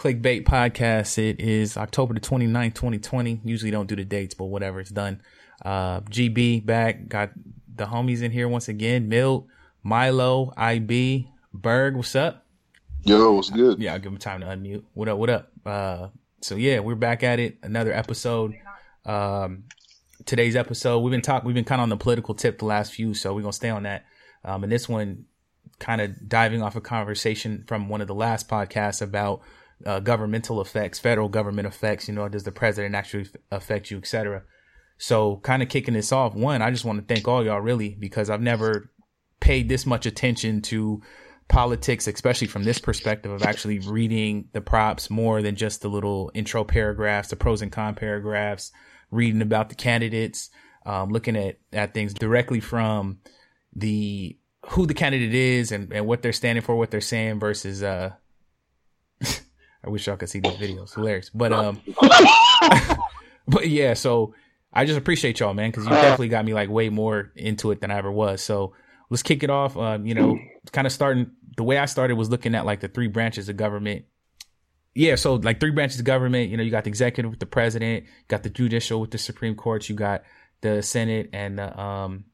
Clickbait Podcast. It is October the 29th, 2020. Usually don't do the dates, but whatever, it's done. Uh, GB back. Got the homies in here once again. Milt, Milo, IB, Berg, what's up? Yo, what's good? Yeah, I'll give him time to unmute. What up, what up? Uh, so yeah, we're back at it. Another episode. Um, today's episode, we've been talking, we've been kind of on the political tip the last few, so we're going to stay on that. Um, and this one, kind of diving off a conversation from one of the last podcasts about uh, governmental effects, federal government effects. You know, does the president actually affect you, etc. So, kind of kicking this off. One, I just want to thank all y'all really because I've never paid this much attention to politics, especially from this perspective of actually reading the props more than just the little intro paragraphs, the pros and con paragraphs, reading about the candidates, um, looking at at things directly from the who the candidate is and, and what they're standing for, what they're saying versus uh I wish y'all could see these videos. Hilarious. But um but yeah, so I just appreciate y'all, man, because you definitely got me like way more into it than I ever was. So let's kick it off. Um, you know, kind of starting the way I started was looking at like the three branches of government. Yeah, so like three branches of government, you know, you got the executive with the president, you got the judicial with the Supreme Court, you got the Senate and the um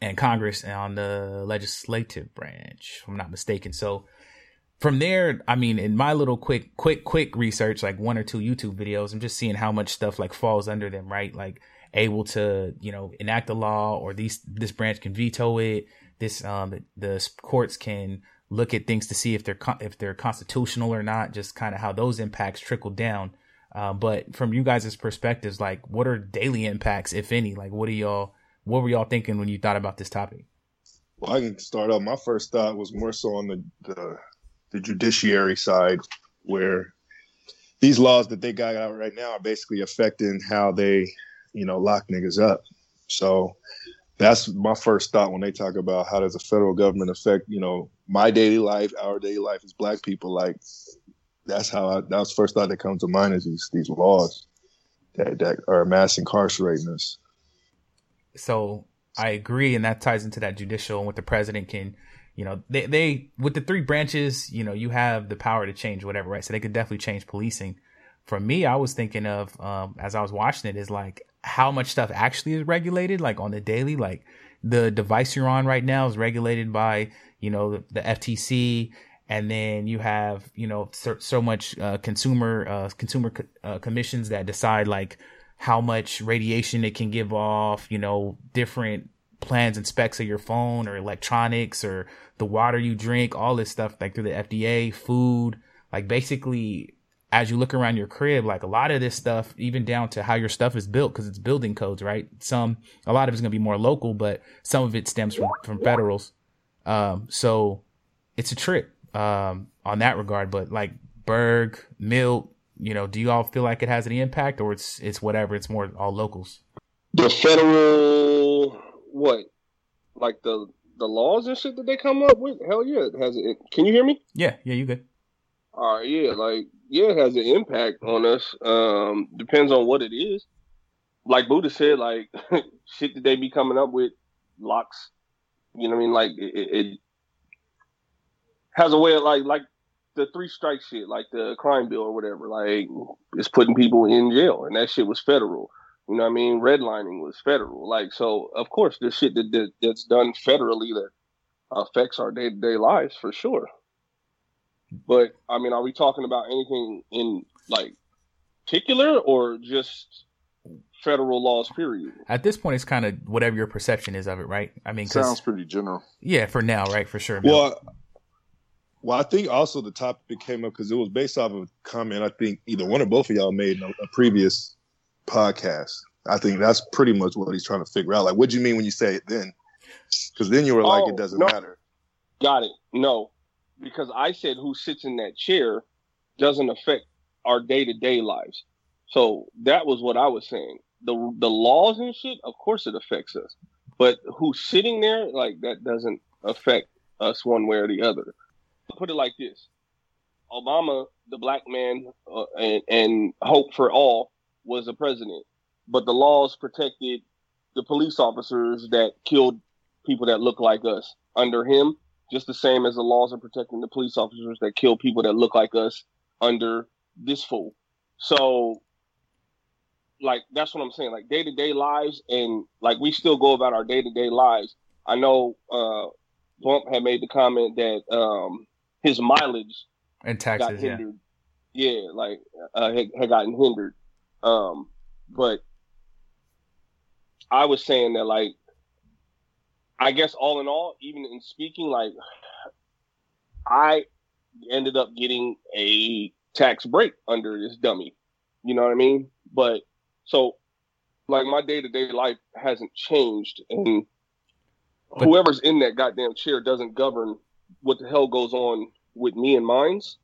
and Congress on the legislative branch, I'm not mistaken. So from there, I mean, in my little quick, quick, quick research, like one or two YouTube videos, I'm just seeing how much stuff like falls under them, right? Like able to, you know, enact a law or these, this branch can veto it. This, um, the, courts can look at things to see if they're, if they're constitutional or not, just kind of how those impacts trickle down. Uh, but from you guys' perspectives, like what are daily impacts, if any? Like what are y'all, what were y'all thinking when you thought about this topic? Well, I can start off. My first thought was more so on the, the, the judiciary side, where these laws that they got out right now are basically affecting how they, you know, lock niggas up. So that's my first thought when they talk about how does the federal government affect, you know, my daily life, our daily life as black people. Like that's how I, that was first thought that comes to mind is these these laws that that are mass incarcerating us so I agree, and that ties into that judicial and what the president can, you know, they they with the three branches, you know, you have the power to change whatever, right? So they could definitely change policing. For me, I was thinking of um, as I was watching it is like how much stuff actually is regulated, like on the daily, like the device you're on right now is regulated by you know the, FTC, and then you have you know so, so much uh, consumer uh, consumer co- uh, commissions that decide like how much radiation it can give off, you know, different plans and specs of your phone or electronics or the water you drink, all this stuff like through the FDA, food, like basically as you look around your crib, like a lot of this stuff, even down to how your stuff is built, because it's building codes, right? Some, a lot of it's going to be more local, but some of it stems from, from federals. Um, so it's a trip, um, on that regard, but like Berg, Milt, you know, do you all feel like it has any impact, or it's it's whatever? It's more all locals. The federal what, like the the laws and shit that they come up with? Hell yeah, it has it. Can you hear me? Yeah, yeah, you good? All right, yeah, like yeah, it has an impact on us. Um, depends on what it is. Like Buddha said, like shit that they be coming up with locks. You know what I mean? Like it, it has a way of like like the three strike shit, like the crime bill or whatever, like it's putting people in jail, and that shit was federal. You know what I mean? Redlining was federal. Like so, of course, the shit that, that that's done federally that affects our day to day lives for sure. But I mean, are we talking about anything in like particular or just federal laws? Period. At this point, it's kind of whatever your perception is of it, right? I mean, sounds pretty general. Yeah, for now, right? For sure. Well, well, I think also the topic came up because it was based off of a comment I think either one or both of y'all made in a, a previous podcast. I think that's pretty much what he's trying to figure out. Like, what do you mean when you say it then? Because then you were like, oh, it doesn't no. matter. Got it. No, because I said who sits in that chair doesn't affect our day to day lives. So that was what I was saying. The the laws and shit, of course, it affects us. But who's sitting there, like that, doesn't affect us one way or the other put it like this: Obama, the black man, uh, and, and hope for all, was a president, but the laws protected the police officers that killed people that look like us under him, just the same as the laws are protecting the police officers that kill people that look like us under this fool. So like that's what I'm saying. Like day to day lives, and like we still go about our day to day lives. I know uh, Bump had made the comment that um, his mileage and taxes, yeah, yeah, like uh, had, had gotten hindered. Um, but I was saying that like I guess all in all, even in speaking, like I ended up getting a tax break under this dummy. You know what I mean? But so like my day to day life hasn't changed and but, whoever's in that goddamn chair doesn't govern what the hell goes on with me and mines.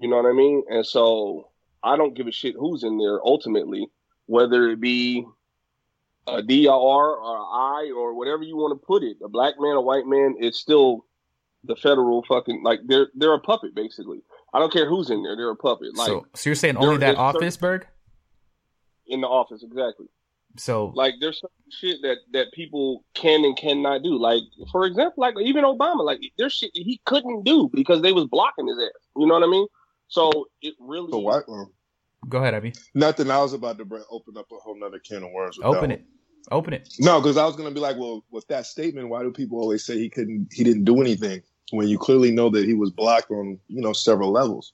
You know what I mean? And so I don't give a shit who's in there ultimately, whether it be a DR or I or whatever you want to put it, a black man, a white man, it's still the federal fucking like they're they're a puppet basically. I don't care who's in there, they're a puppet. Like so, so you're saying only that office, Berg? In the office, exactly. So like there's some shit that that people can and cannot do. Like for example, like even Obama, like there's shit he couldn't do because they was blocking his ass. You know what I mean? So it really. So what? Um, Go ahead, Abby. Nothing. I was about to bring, open up a whole nother can of worms. open it. Open it. No, because I was gonna be like, well, with that statement, why do people always say he couldn't? He didn't do anything when you clearly know that he was blocked on you know several levels.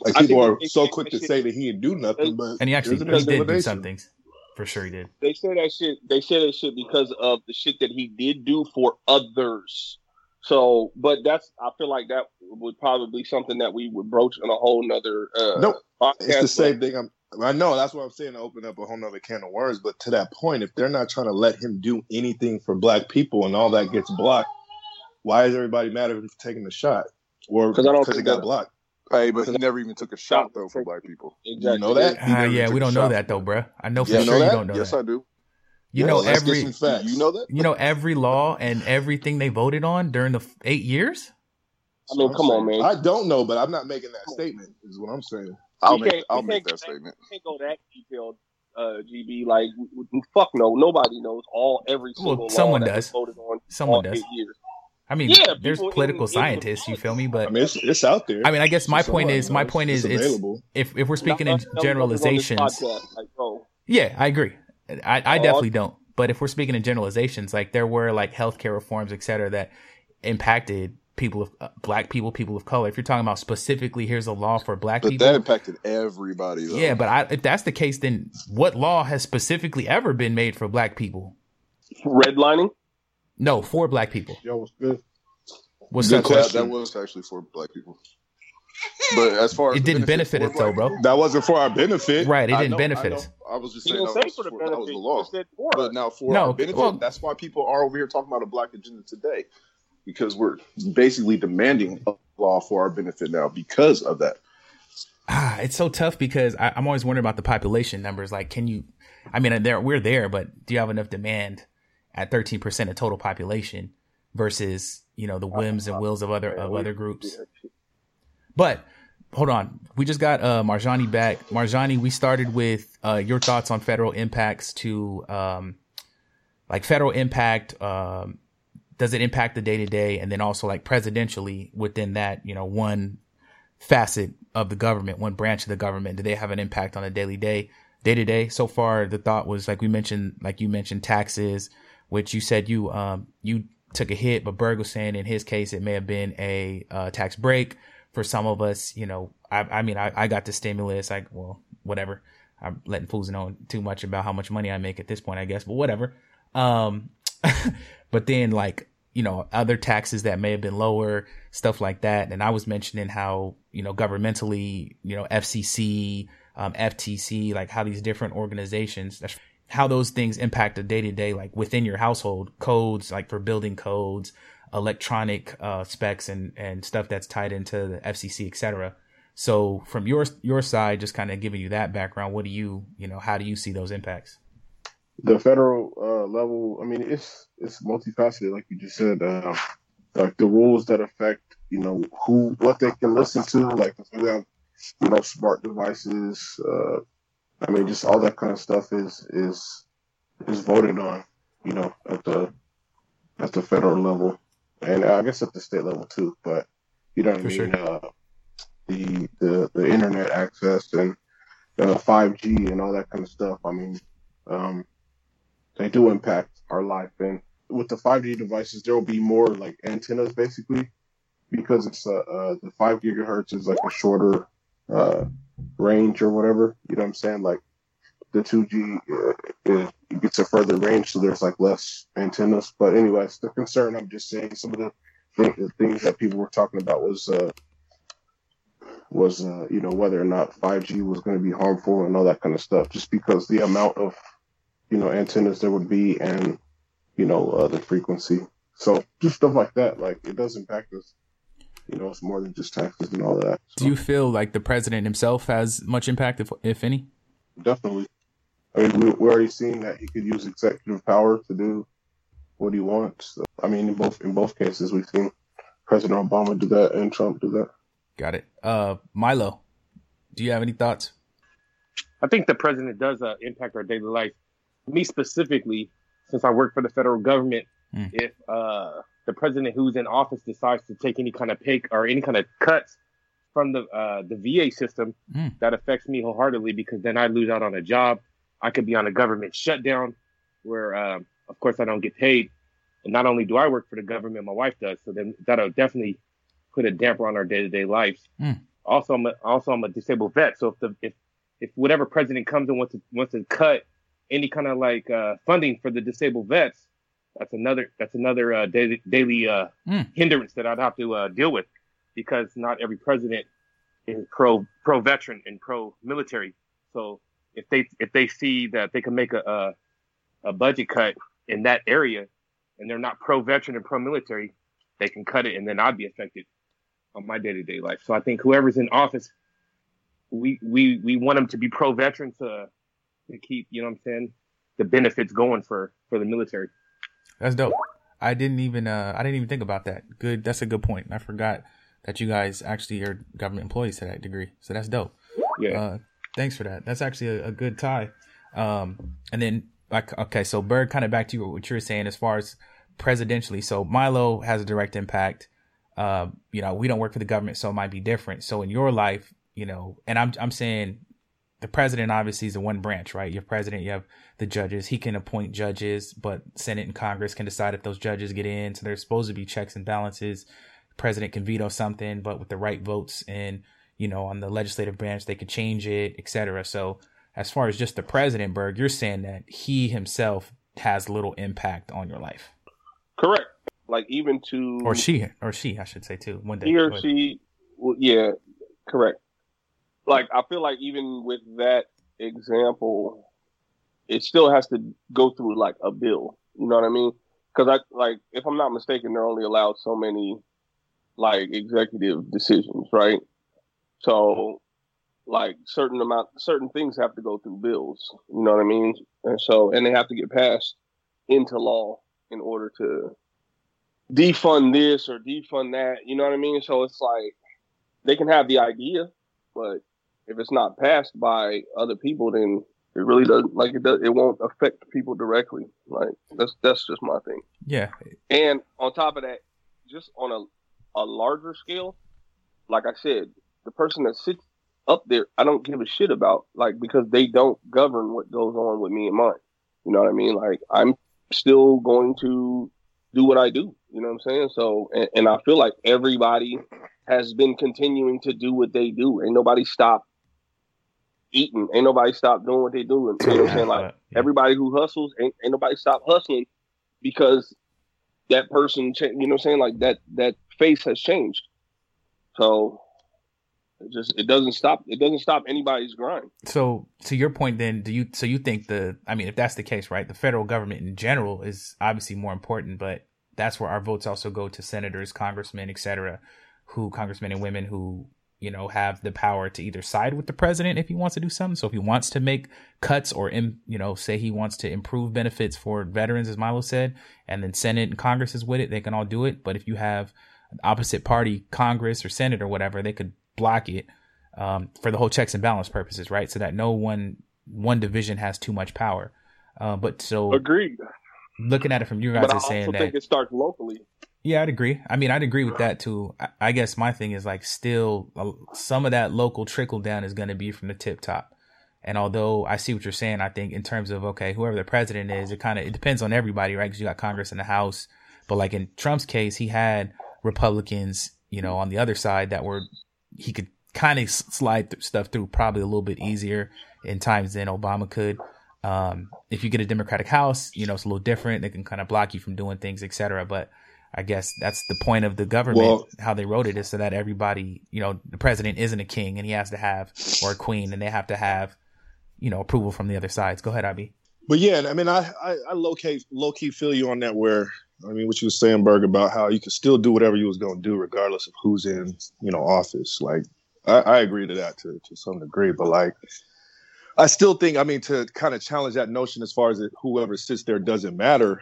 Like people are so quick to say that he didn't do nothing, but and he actually he did do some things. For sure, he did. They say that shit. They say that shit because of the shit that he did do for others. So, but that's I feel like that would probably be something that we would broach in a whole nother. Uh, nope, it's the same thing. I'm, I know that's what I'm saying to open up a whole nother can of worms. But to that point, if they're not trying to let him do anything for Black people and all that gets blocked, why is everybody mad at him for taking the shot or because I don't because it got blocked? Hey, but he never even took a shot though for Black people. Exactly. You know that? Uh, yeah, we don't know that though, bro. I know for yeah, sure you, know you don't know yes, that. Yes, I do. You yeah, know every you know that you know every law and everything they voted on during the eight years. I mean, come on, man. I don't know, but I'm not making that statement. Is what I'm saying. I'll make I'll make that statement. Can't go that detailed, uh, GB. Like, fuck no, nobody knows all every single well, someone law does. voted on. Someone does. Years. I mean, yeah, there's political in, scientists. In you feel me? But I mean, it's, it's out there. I mean, I guess my point is, my point is, it's, if if we're speaking in generalizations, like, yeah, I agree. I, I definitely don't. But if we're speaking in generalizations, like there were like healthcare reforms, et cetera, that impacted people of uh, black people, people of color. If you're talking about specifically, here's a law for black but people. that impacted everybody. Though. Yeah, but I, if that's the case, then what law has specifically ever been made for black people? Redlining. No, for black people. Yo, what's good? What's good that question? That was actually for black people. But as far as it didn't benefit, benefit us though, bro. That wasn't for our benefit, right? It didn't know, benefit us. I was just saying that was, for, benefit, that was the law. But now for no, our benefit, well, that's why people are over here talking about a black agenda today, because we're basically demanding a law for our benefit now because of that. Ah, it's so tough because I, am always wondering about the population numbers. Like, can you? I mean, there we're there, but do you have enough demand at 13 percent of total population versus you know the whims and wills of other of other groups? But hold on, we just got uh, Marjani back. Marjani, we started with uh, your thoughts on federal impacts to um, like federal impact. Um, does it impact the day to day, and then also like presidentially within that, you know, one facet of the government, one branch of the government, do they have an impact on a daily day, day to day? So far, the thought was like we mentioned, like you mentioned taxes, which you said you um you took a hit, but Berg was saying in his case it may have been a uh, tax break for some of us, you know, I, I mean, I, I got the stimulus, like, well, whatever. I'm letting fools know too much about how much money I make at this point, I guess, but whatever. Um, but then like, you know, other taxes that may have been lower, stuff like that. And I was mentioning how, you know, governmentally, you know, FCC, um, FTC, like how these different organizations, how those things impact the day to day, like within your household codes, like for building codes, electronic uh, specs and and stuff that's tied into the FCC, etc. So from your your side, just kind of giving you that background, what do you you know how do you see those impacts? The federal uh, level, I mean, it's it's multifaceted, like you just said. Uh, like the rules that affect you know who what they can listen to, like we have you know smart devices. Uh, I mean, just all that kind of stuff is is is voted on, you know, at the at the federal level and I guess at the state level too. But you know what For I mean. Sure. Uh, the the internet access and uh, 5G and all that kind of stuff. I mean, um, they do impact our life. And with the 5G devices, there will be more like antennas basically because it's uh, uh, the five gigahertz is like a shorter uh, range or whatever. You know what I'm saying? Like the 2G uh, it gets a further range, so there's like less antennas. But anyways, the concern I'm just saying some of the, th- the things that people were talking about was uh, was uh, you know whether or not 5G was going to be harmful and all that kind of stuff, just because the amount of you know antennas there would be and you know uh, the frequency. So just stuff like that, like it does impact us. You know, it's more than just taxes and all that. So. Do you feel like the president himself has much impact, if if any? Definitely. I mean, we, we're already seeing that he could use executive power to do what he wants. So, I mean, in both in both cases, we've seen President Obama do that and Trump do that. Got it. Uh, Milo, do you have any thoughts? I think the president does uh, impact our daily life. Me specifically, since I work for the federal government, mm. if uh, the president who's in office decides to take any kind of pay or any kind of cuts from the uh, the VA system, mm. that affects me wholeheartedly because then I lose out on a job. I could be on a government shutdown where, um, of course, I don't get paid. And not only do I work for the government, my wife does. So then that'll definitely put a damper on our day to day lives. Mm. Also, I'm a, also I'm a disabled vet. So if the if if whatever president comes and wants to wants to cut any kind of like uh, funding for the disabled vets, that's another that's another uh, daily, daily uh, mm. hindrance that I'd have to uh, deal with because not every president is pro pro veteran and pro military. So if they if they see that they can make a, a, a budget cut in that area and they're not pro veteran and pro military, they can cut it and then I'd be affected on my day to day life. So I think whoever's in office, we we we want them to be pro veteran to to keep you know what I'm saying the benefits going for for the military. That's dope. I didn't even uh I didn't even think about that. Good. That's a good point. I forgot that you guys actually are government employees to that degree. So that's dope. Yeah. Uh, Thanks for that. That's actually a, a good tie. Um, and then like okay, so Berg, kind of back to you what you were saying as far as presidentially. So Milo has a direct impact. Uh, you know, we don't work for the government, so it might be different. So in your life, you know, and I'm I'm saying the president obviously is the one branch, right? You have president, you have the judges. He can appoint judges, but Senate and Congress can decide if those judges get in. So there's supposed to be checks and balances. The president can veto something, but with the right votes and you know, on the legislative branch, they could change it, etc. So as far as just the president, Berg, you're saying that he himself has little impact on your life. Correct. Like even to or she or she, I should say too. One day he or she, well, yeah, correct. Like I feel like even with that example, it still has to go through like a bill. You know what I mean? Because I like, if I'm not mistaken, they're only allowed so many like executive decisions, right? So, like certain amount, certain things have to go through bills. You know what I mean? And so, and they have to get passed into law in order to defund this or defund that. You know what I mean? So it's like they can have the idea, but if it's not passed by other people, then it really doesn't like it does it won't affect people directly like that's that's just my thing yeah and on top of that just on a a larger scale like i said the person that sits up there, I don't give a shit about, like, because they don't govern what goes on with me and mine. You know what I mean? Like, I'm still going to do what I do. You know what I'm saying? So, and, and I feel like everybody has been continuing to do what they do. Ain't nobody stopped eating. Ain't nobody stopped doing what they do. You know what I'm saying? Like, everybody who hustles, ain't, ain't nobody stopped hustling because that person, you know what I'm saying? Like, that, that face has changed. So, it just it doesn't stop it doesn't stop anybody's grind. So to your point then, do you so you think the I mean if that's the case, right? The federal government in general is obviously more important, but that's where our votes also go to senators, congressmen, etc., who congressmen and women who you know have the power to either side with the president if he wants to do something. So if he wants to make cuts or you know say he wants to improve benefits for veterans, as Milo said, and then Senate and Congress is with it, they can all do it. But if you have opposite party Congress or Senate or whatever, they could block it um, for the whole checks and balance purposes, right? So that no one one division has too much power. Uh, but so agreed. Looking at it from you guys, but I also saying think that it starts locally. Yeah, I'd agree. I mean, I'd agree with that too. I, I guess my thing is like still uh, some of that local trickle down is going to be from the tip top. And although I see what you're saying, I think in terms of okay, whoever the president is, it kind of it depends on everybody, right? Because you got Congress and the House. But like in Trump's case, he had Republicans, you know, on the other side that were he could kind of slide th- stuff through probably a little bit easier in times than Obama could. Um, if you get a Democratic House, you know, it's a little different. They can kind of block you from doing things, etc. But I guess that's the point of the government, well, how they wrote it is so that everybody, you know, the president isn't a king and he has to have, or a queen, and they have to have, you know, approval from the other sides. Go ahead, Abby. But yeah, I mean, I, I, I low key, low key feel you on that where, I mean, what you were saying, Berg, about how you could still do whatever you was going to do regardless of who's in, you know, office. Like, I, I agree to that to, to some degree, but like, I still think, I mean, to kind of challenge that notion as far as whoever sits there doesn't matter.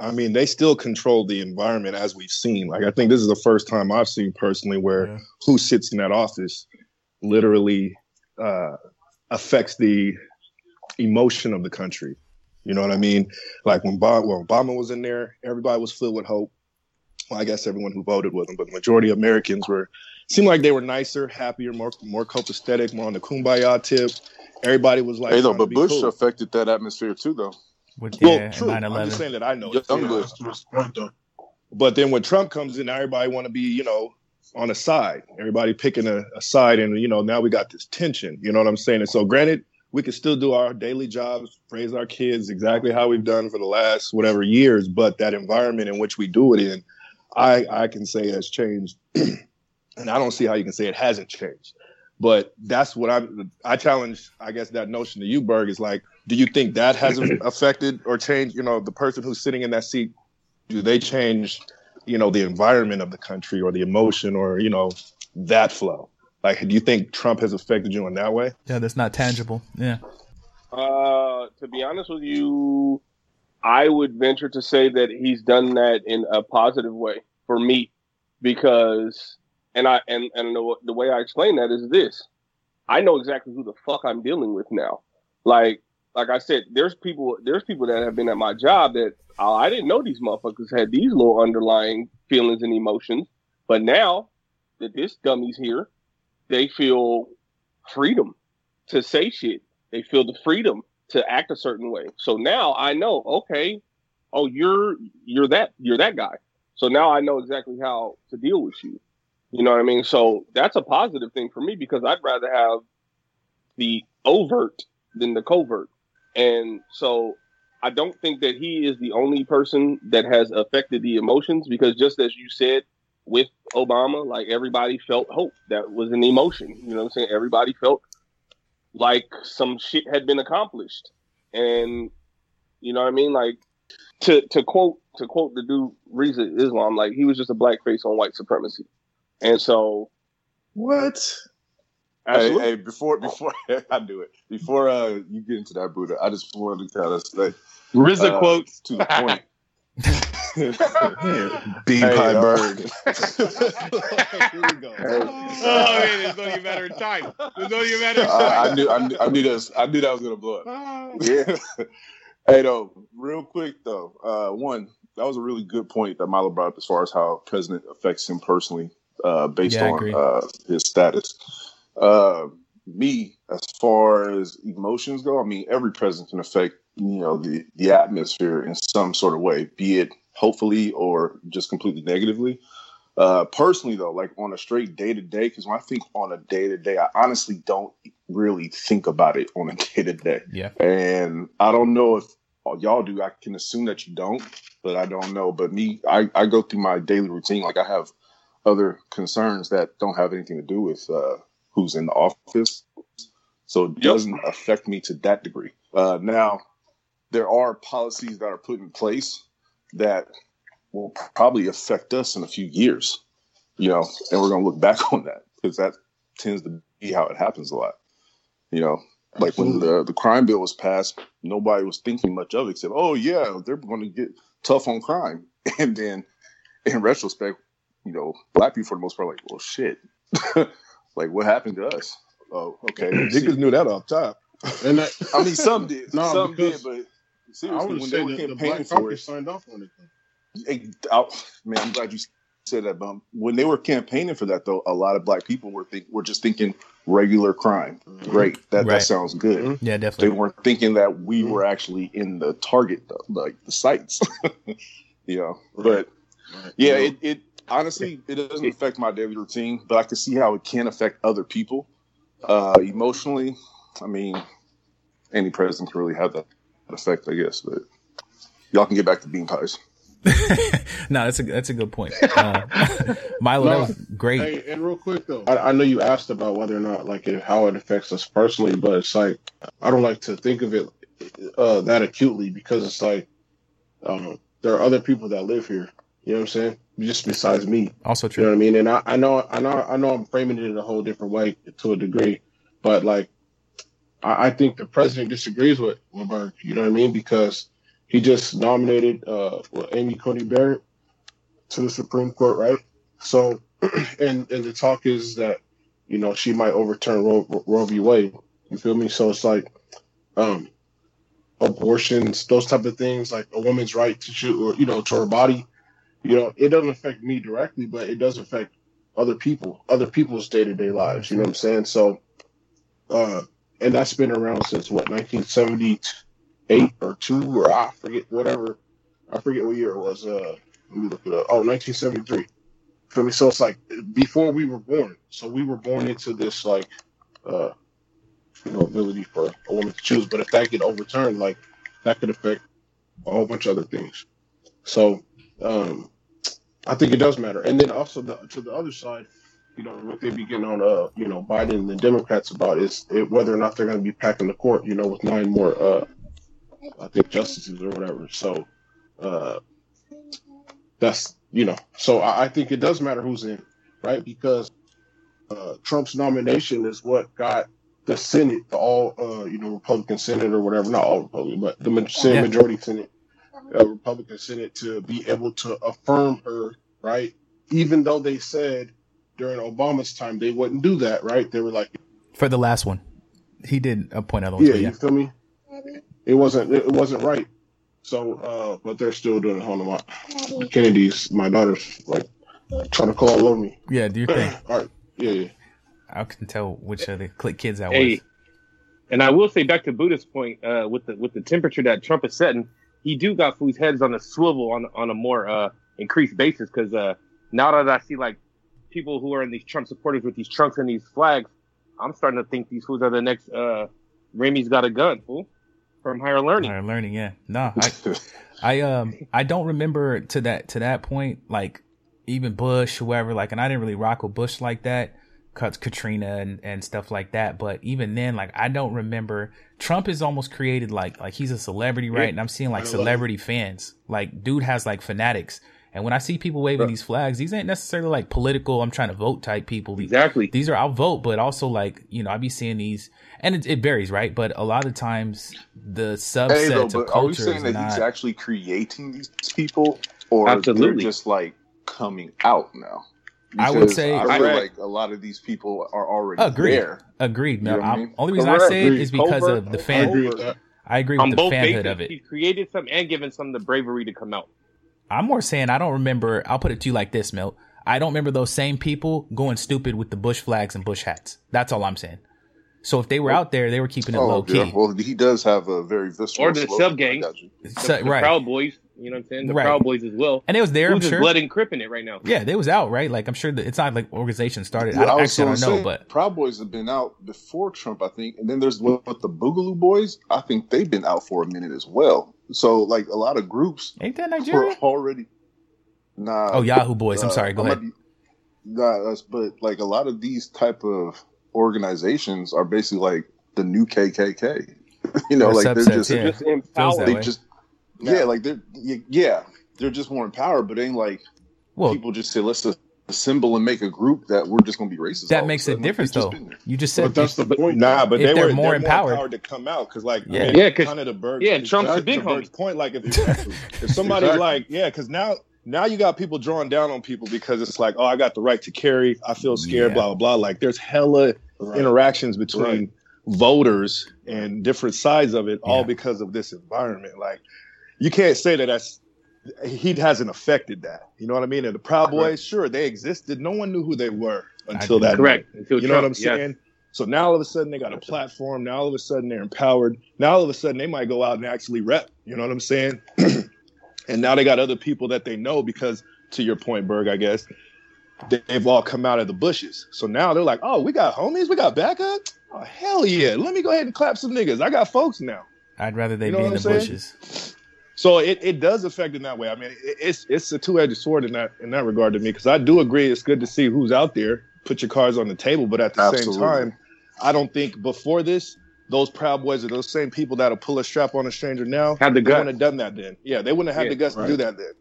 I mean, they still control the environment as we've seen. Like, I think this is the first time I've seen personally where yeah. who sits in that office literally uh, affects the emotion of the country. You know what I mean? Like when, Bob, when Obama was in there, everybody was filled with hope. Well, I guess everyone who voted with him, but the majority of Americans were seemed like they were nicer, happier, more more copacetic, more on the kumbaya tip. Everybody was like, "Hey, though," but Bush cool. affected that atmosphere too, though with well, yeah, true. I'm just saying that I know. Young But then when Trump comes in, everybody want to be, you know, on a side. Everybody picking a, a, side, and you know, now we got this tension. You know what I'm saying? And so, granted, we can still do our daily jobs, raise our kids exactly how we've done for the last whatever years, but that environment in which we do it in, I I can say has changed, and I don't see how you can say it hasn't changed. But that's what I I challenge. I guess that notion to you, Berg, is like, do you think that has affected or changed? You know, the person who's sitting in that seat, do they change? You know, the environment of the country or the emotion or you know that flow. Like, do you think Trump has affected you in that way? Yeah, that's not tangible. Yeah. Uh, to be honest with you, I would venture to say that he's done that in a positive way for me, because and I and and the, the way I explain that is this: I know exactly who the fuck I'm dealing with now. Like like I said, there's people there's people that have been at my job that uh, I didn't know these motherfuckers had these little underlying feelings and emotions, but now that this dummy's here, they feel freedom to say shit. They feel the freedom to act a certain way. So now I know, okay, oh you're you're that you're that guy. So now I know exactly how to deal with you. You know what I mean? So that's a positive thing for me because I'd rather have the overt than the covert. And so I don't think that he is the only person that has affected the emotions because just as you said with Obama, like everybody felt hope. That was an emotion. You know what I'm saying? Everybody felt like some shit had been accomplished. And you know what I mean? Like to to quote to quote the dude Reza Islam, like he was just a black face on white supremacy. And so, what? Hey, hey, before before I do it, before uh, you get into that Buddha, I just wanted to kind of say RZA uh, quotes to the point. Bean hey, pie bird. Here we go. Oh man, there's only a matter of time. There's only a matter of time. I, I, knew, I knew, I knew that. I knew that was gonna blow up. yeah. hey, though, real quick though, uh, one that was a really good point that Milo brought up as far as how president affects him personally uh, based yeah, on uh, his status. Uh, me, as far as emotions go, I mean, every president can affect you know the the atmosphere in some sort of way, be it hopefully or just completely negatively. Uh, personally, though, like on a straight day to day, because when I think on a day to day, I honestly don't really think about it on a day to day. Yeah. And I don't know if y'all do. I can assume that you don't, but I don't know. But me, I, I go through my daily routine. Like I have other concerns that don't have anything to do with uh, who's in the office. So it doesn't yep. affect me to that degree. Uh, now, there are policies that are put in place that will probably affect us in a few years, you know, and we're going to look back on that because that tends to be how it happens a lot. You know, like when the, the crime bill was passed, nobody was thinking much of it except, oh, yeah, they're going to get tough on crime. And then in retrospect, you know, black people for the most part, like, well, shit, like what happened to us? Oh, okay, niggas knew that off top. And that, I mean, some did, no, some did, but seriously, when they were campaigning for it, signed off on it. I, man, I'm glad you said that. But when they were campaigning for that, though, a lot of black people were think were just thinking regular crime. Mm-hmm. Great, that right. that sounds good. Mm-hmm. Yeah, definitely. They weren't thinking that we mm-hmm. were actually in the target, like the sites. you know, but yeah, it, it honestly it doesn't affect my daily routine, but I can see how it can affect other people uh, emotionally. I mean, any president can really have that effect, I guess. But y'all can get back to bean pies. no, that's a that's a good point. Uh, Milo, no, that was great. Hey, and real quick though, I, I, know you asked about whether or not like how it affects us personally, but it's like I don't like to think of it uh, that acutely because it's like um, there are other people that live here. You know what I'm saying? Just besides me. Also true. You know what I mean? And I, I know I know I know I'm framing it in a whole different way to a degree, but like I, I think the president disagrees with Berg. You know what I mean? Because he just nominated uh, Amy Coney Barrett to the Supreme Court, right? So, and and the talk is that you know she might overturn Roe, v. Wade. You feel me? So it's like um, abortions, those type of things, like a woman's right to choose, or you know, to her body. You know, it doesn't affect me directly, but it does affect other people, other people's day to day lives. You know what I'm saying? So, uh, and that's been around since what 1978 or two or I forget whatever. I forget what year it was. Uh, let me look it up. Oh, 1973. For me, so it's like before we were born. So we were born into this like, uh, you know, ability for a woman to choose. But if that get overturned, like that could affect a whole bunch of other things. So um, I think it does matter. And then also the, to the other side, you know, what they be getting on, uh, you know, Biden and the Democrats about is it, whether or not they're going to be packing the court, you know, with nine more uh, I think justices or whatever. So uh, that's you know. So I, I, think it does matter who's in, right? Because uh, Trump's nomination is what got the Senate, the all uh, you know Republican Senate or whatever, not all Republican, but the Senate majority Senate, uh, Republican Senate to be able to affirm her, right? Even though they said during Obama's time they wouldn't do that, right? They were like, for the last one, he did appoint other ones. Yeah, you feel me? it wasn't it wasn't right. So, uh, but they're still doing it. Hold on, Kennedy's my daughter's like trying to call all over me. Yeah, do you think? all right, yeah, yeah. I can tell which of the click kids that hey, was. And I will say back to Buddha's point, uh, with the with the temperature that Trump is setting, he do got whose heads on a swivel on on a more uh, increased basis. Because uh, now that I see like people who are in these Trump supporters with these trunks and these flags, I'm starting to think these fools are the next uh, Remy's got a gun, fool from higher learning. Higher learning, yeah. No, I, I um, I don't remember to that to that point, like even Bush, whoever, like, and I didn't really rock with Bush like that, cuts Katrina and and stuff like that. But even then, like, I don't remember. Trump is almost created like like he's a celebrity, right? And I'm seeing like celebrity fans. Like, dude has like fanatics. And when I see people waving these flags, these ain't necessarily like political. I'm trying to vote type people. Exactly. These are I'll vote, but also like you know I be seeing these and it, it, varies, right? But a lot of times the subset hey, though, of culture are we saying that not... he's actually creating these people, or Absolutely. they're just like coming out now? Because I would say I feel like a lot of these people are already agreed. there. Agreed. No, you know I mean? only reason Correct. I say it is because Covert. of the fan. I agree with. I agree with the fanhood bases, of it. He created some and given some the bravery to come out. I'm more saying I don't remember. I'll put it to you like this, Milt. I don't remember those same people going stupid with the bush flags and bush hats. That's all I'm saying. So if they were out there, they were keeping it oh, low key. Yeah. Well, he does have a very visceral. Or the sub gangs, the, the right. Proud Boys. You know what I'm saying? The right. Proud Boys as well. And it was there. Who's I'm sure. blood encrypting it right now. Yeah, they was out right. Like I'm sure that it's not like organization started. Yeah, I, I actually don't know, but Proud Boys have been out before Trump, I think. And then there's what the Boogaloo Boys. I think they've been out for a minute as well. So like a lot of groups ain't that Nigeria already. Nah. Oh, Yahoo Boys. Uh, I'm sorry. Go ahead. Be, nah, but like a lot of these type of organizations are basically like the new KKK. you know, or like they're just, yeah. just empowered. They just yeah. yeah, like they're yeah, they're just more empowered, but ain't like well, people just say let's assemble and make a group that we're just going to be racist. That makes a difference, though. You just said but that's the point. Nah, but they were more empowered. empowered. to come out because, like, yeah, I mean, yeah, kind of the bird. Yeah, Trump's a big point. Like, if, if somebody's exactly. like, yeah, because now now you got people drawing down on people because it's like, oh, I got the right to carry. I feel scared, yeah. blah, blah, blah. Like there's hella right. interactions between right. voters and different sides of it, all because of this environment. Like you can't say that that's he hasn't affected that. You know what I mean? And the Proud Boys, sure, they existed. No one knew who they were until that. Correct. Until you Trump, know what I'm saying? Yes. So now all of a sudden they got a platform. Now all of a sudden they're empowered. Now all of a sudden they might go out and actually rep. You know what I'm saying? and now they got other people that they know because, to your point, Berg, I guess they've all come out of the bushes. So now they're like, oh, we got homies, we got backup. Oh hell yeah! Let me go ahead and clap some niggas. I got folks now. I'd rather they you know be in the saying? bushes. So it, it does affect in that way. I mean, it, it's it's a two edged sword in that in that regard to me because I do agree it's good to see who's out there, put your cards on the table, but at the Absolutely. same time, I don't think before this those proud boys are those same people that'll pull a strap on a stranger now. Had the guts. They wouldn't have done that then. Yeah, they wouldn't have had yeah, the guts right. to do that then.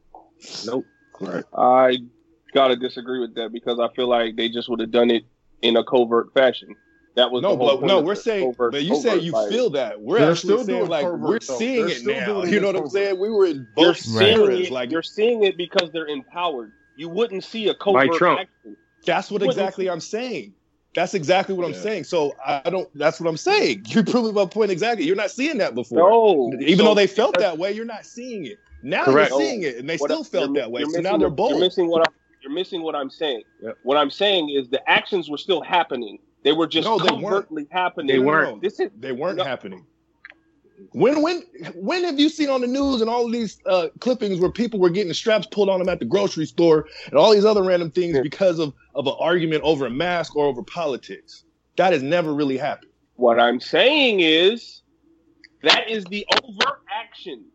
Nope. Right. I gotta disagree with that because I feel like they just would have done it in a covert fashion. That was no, but no. We're saying, covert, but you say you fight. feel that. We're They're actually saying like we're seeing it now. You know what I'm saying? We were in both spheres. Like you're seeing it because they're empowered. You wouldn't see a covert action. That's what exactly I'm saying. That's exactly what yeah. I'm saying. So I don't. That's what I'm saying. You're proving my point exactly. You're not seeing that before. No, even so, though they felt that way, you're not seeing it. Now correct. you're seeing it, and they what still felt that way. So now they're both. You're missing what I'm, you're missing what I'm saying. Yep. What I'm saying is the actions were still happening. They were just no, they covertly weren't. happening. They weren't. This is, they weren't no. happening. When when when have you seen on the news and all these uh, clippings where people were getting straps pulled on them at the grocery store and all these other random things because of of an argument over a mask or over politics? That has never really happened. What I'm saying is that is the overt action.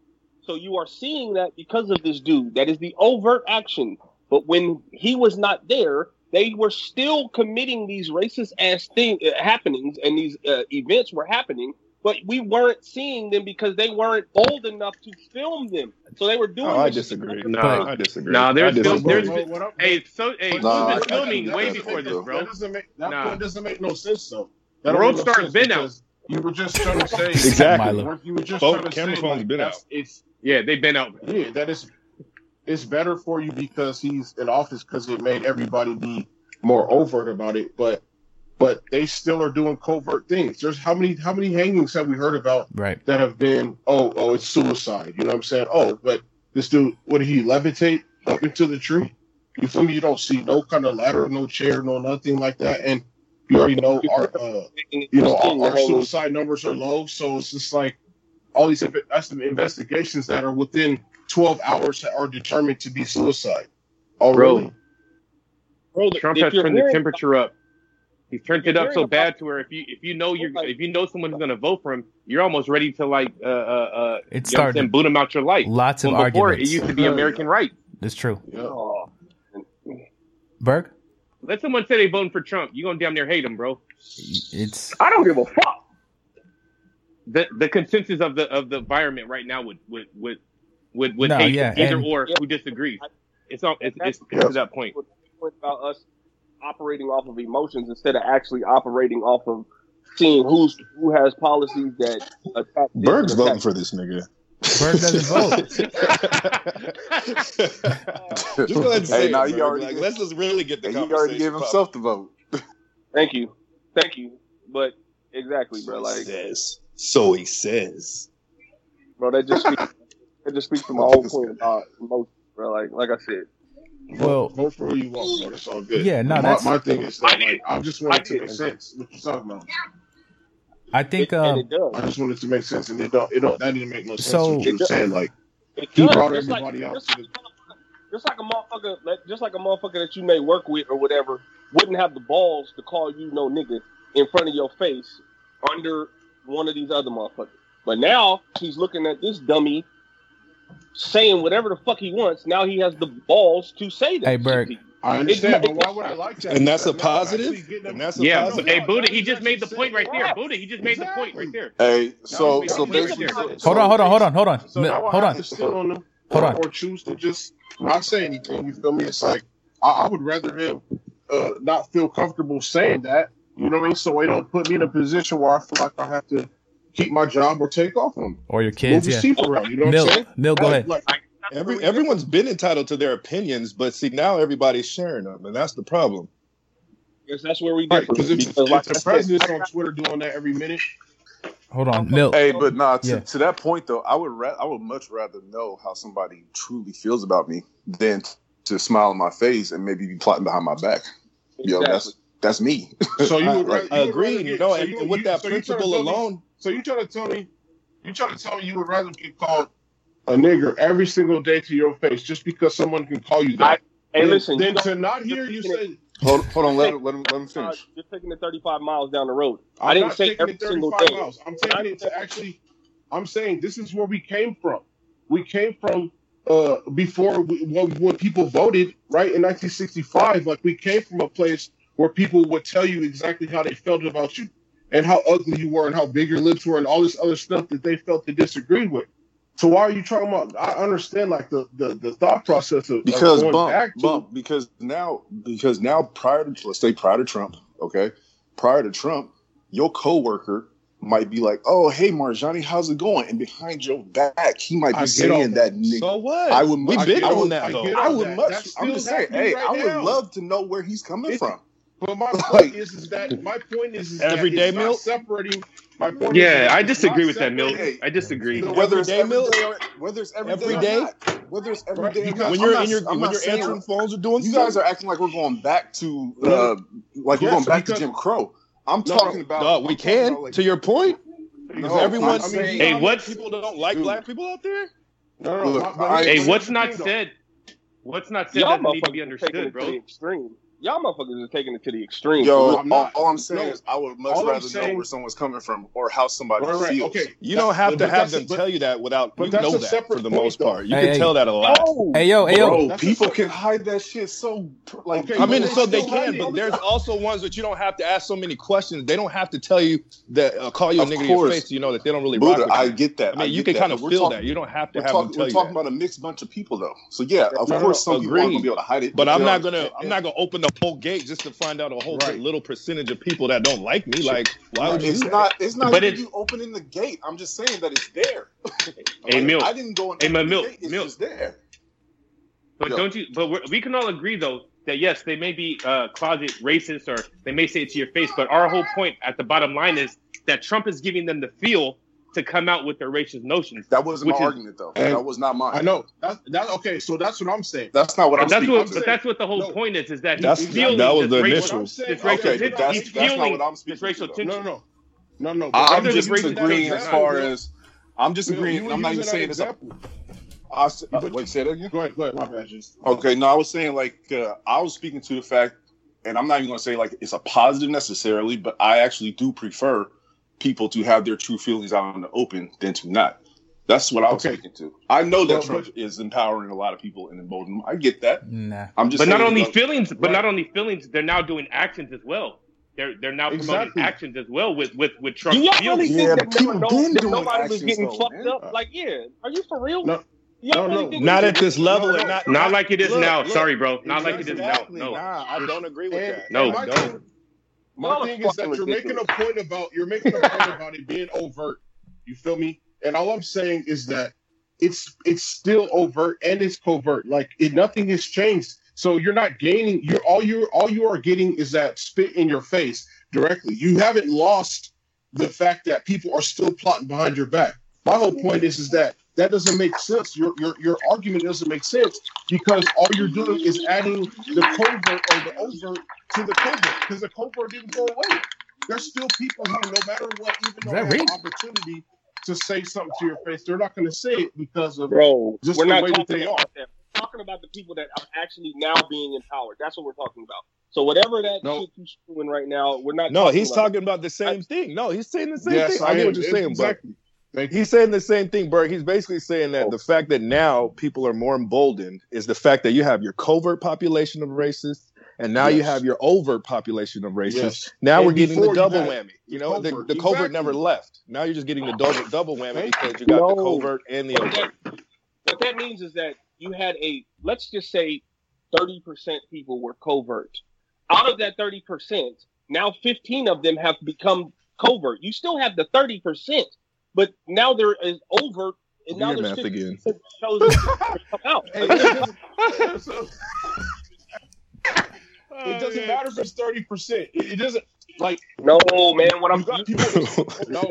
So you are seeing that because of this dude. That is the overt action. But when he was not there, they were still committing these racist ass thing uh, happenings and these uh, events were happening but we weren't seeing them because they weren't old enough to film them. So they were doing. Oh, I disagree. No, I disagree. No, there's still, there's been, hey, so hey, no, been filming way before this, bro. That doesn't make that nah. doesn't make no sense though. That World Star's been out. You were just trying to say exactly. You were just Both trying to camera say, phones like, been out. It's yeah, they've been out. Yeah, that is. It's better for you because he's in office because it made everybody be more overt about it, but but they still are doing covert things. There's how many how many hangings have we heard about right. that have been oh oh it's suicide. You know what I'm saying? Oh, but this dude what did he levitate up into the tree? You feel me? You don't see no kind of ladder, no chair, no nothing like that. And you already know our uh, you know our, our suicide numbers are low, so it's just like all these that's the investigations that are within 12 hours are determined to be suicide. Already. Bro, Trump has turned the temperature up He's turned it up so bad to where if you if you know you're if you know someone who's going to vote for him, you're almost ready to like uh uh, uh it started and boot him out your life. Lots when of before, arguments. It used to be American right. That's true. Yeah. Berg, let someone say they voting for Trump. You gonna damn near hate him, bro. It's I don't give a fuck. The the consensus of the of the environment right now would would would would, would no, hate yeah, either and, or yeah. who disagrees. It's all it's, it's, it's to that point. About us operating off of emotions instead of actually operating off of seeing who's who has policies that attack. Berg's voting for this nigga. Berg doesn't vote. just go ahead and say hey, now you already like, let's just really get the He already gave himself the vote. Thank you, thank you. But exactly, bro. Like says. So he says, bro. That just speaks, that just speaks to my whole point about emotion, bro. Like like I said, well, vote for who you want, bro. That's all good. Yeah, no, my, that's my thing is that like I just want it to make sense. What you talking about? I think um, I just wanted to make sense, and it don't. It don't. That didn't make no sense. So what you're saying, like he brought just everybody like, out. Just, like, just like a motherfucker, just like a motherfucker that you may work with or whatever, wouldn't have the balls to call you no nigga in front of your face under one of these other motherfuckers. But now he's looking at this dummy saying whatever the fuck he wants. Now he has the balls to say that. Hey, Berg. I understand, but why would I like that? And that's a positive. And that's a yeah. Positive. Hey, Buddha, he just made the point right there. Buddha, he just made the point right there. Hey, so so basically, hold on, hold on, hold on, hold on, so hold on, hold on, hold on, or choose to just not say anything. You feel me? It's like I, I would rather him uh, not feel comfortable saying that. You know what I mean? So it don't put me in a position where I feel like I have to keep my job or take off them. or your kids. Move yeah. around, you know Mill, what I'm saying? Mill, go ahead. Like, Every everyone's been entitled to their opinions, but see now everybody's sharing them, and that's the problem. Yes, that's where we differ. Right, if, if, like the president's on Twitter doing that every minute, hold on, Milk. Hey, but nah. To, yeah. to that point though, I would ra- I would much rather know how somebody truly feels about me than to smile on my face and maybe be plotting behind my back. Exactly. Yo, that's that's me. So you, would, I, I agree. You know, so and, you, with you, that so principle alone. Me, so you trying to tell me, you trying to tell me you would rather get called a nigger every single day to your face just because someone can call you that? I, hey, listen. Then to not hear you say. Hold, hold on, let, him, let, him, let him finish. You're taking it 35 miles down the road. I'm I did not say every single day. Miles. I'm taking it to actually. I'm saying this is where we came from. We came from uh, before we, when, when people voted, right in 1965. Like we came from a place where people would tell you exactly how they felt about you and how ugly you were and how big your lips were and all this other stuff that they felt they disagreed with. So why are you talking about? I understand like the the, the thought process of because of bump, back to, bump because now because now prior to let's say prior to Trump, okay, prior to Trump, your coworker might be like, "Oh, hey, Marjani, how's it going?" And behind your back, he might be I saying that. Nigga. So what? I would. We been on that. I, I would that. much. I'm just saying. Hey, right I would now. love to know where he's coming it's, from. But my point is, is that my point is, is everyday milk separating. My point yeah, I disagree with that milk. I disagree. Whether it's every day, whether it's every, every day, whether it's every day. When you're in your when you're answering phones or doing, you guys are acting like we're going back to uh, like we're going back to Jim Crow. I'm talking about. we can. To your point, no, everyone. I mean, hey, what people don't like dude. black people out there? No, no. Look, I, hey, what's not said? What's not said doesn't need to be understood, bro. Extreme y'all motherfuckers are taking it to the extreme. Yo, I'm all, all, I'm saying no, is I would much rather saying, know where someone's coming from or how somebody right, right, feels. Okay, you don't have to have them tell you that without but you know that for the most though. part. You hey, can hey, tell that a lot. Hey yo, hey yo, Bro, people can hide that shit so like. Okay, I mean, so they can, but there's also ones that you don't have to ask so many questions. They don't have to tell you that uh, call you a nigga in your face. You know that they don't really. Buddha, I get that. I mean, you can kind of feel that. You don't have to have them tell you. We're talking about a mixed bunch of people though. So yeah, of course some people aren't gonna be able to hide it. But I'm not gonna. I'm not gonna open the whole gate just to find out a whole right. little percentage of people that don't like me. Like, why would you? It's not. It's not. But it's, you opening the gate. I'm just saying that it's there. hey, like, milk. I didn't go in. Hey, my milk. It's milk. just there. But Yo. don't you? But we can all agree though that yes, they may be uh, closet racist or they may say it to your face, but our whole point at the bottom line is that Trump is giving them the feel to come out with their racist notions. That wasn't my is, argument, though. That was not mine. I know. That's that. Okay, so that's what I'm saying. That's not what I'm. That's what. I'm but that's what the whole no, point is. Is that he's feeling that was the initial. This racial, okay, that's, he's that's feeling not what I'm speaking this racial tension. No, no, no, no. I'm just agreeing as far as I'm just agreeing. I'm not even saying this. I, uh, wait, say that again. Go ahead. Go ahead. My bad. Just, Okay. No, I was saying like uh, I was speaking to the fact, and I'm not even going to say like it's a positive necessarily, but I actually do prefer people to have their true feelings out in the open than to not. That's what I was okay. to. I know that well, Trump but, is empowering a lot of people and emboldening. I get that. Nah. I'm just. But not only feelings, but right. not only feelings. They're now doing actions as well. They're they're now promoting exactly. actions as well with with with Trump. Do y'all really think yeah, that, people that nobody was getting though, fucked man. up? Like, yeah, are you for real? No. No, no, not at this level, no, and not, not like it is look, now. Look, Sorry, bro, not like it is now. No, nah, I don't agree with and, that. No, don't. My thing is that you're making a point about you're making a point about it being overt. You feel me? And all I'm saying is that it's it's still overt and it's covert. Like it, nothing has changed. So you're not gaining. You're all you all you are getting is that spit in your face directly. You haven't lost the fact that people are still plotting behind your back. My whole point is is that that doesn't make sense. Your your your argument doesn't make sense because all you're doing is adding the covert or the overt to the covert because the covert didn't go away. There's still people who, no matter what, even though they have an opportunity to say something to your face, they're not going to say it because of Bro, just we're the not way that they are. We're talking about the people that are actually now being empowered. That's what we're talking about. So whatever that no. shit you're doing right now, we're not. No, talking he's about talking about the same I, thing. No, he's saying the same yes, thing. I, I get what you're saying, exactly. but He's saying the same thing, Bert. He's basically saying that oh. the fact that now people are more emboldened is the fact that you have your covert population of racists, and now yes. you have your overt population of racists. Yes. Now and we're getting the double whammy. You know, the, the, covert exactly. never left. Now you're just getting the double double whammy because you got no. the covert and the overt. What that means is that you had a let's just say thirty percent people were covert. Out of that thirty percent, now fifteen of them have become covert. You still have the thirty percent, but now there is overt, and now there's math again. Shows come out. it doesn't matter if it's thirty percent. It doesn't. Like no, man. What I'm got people no,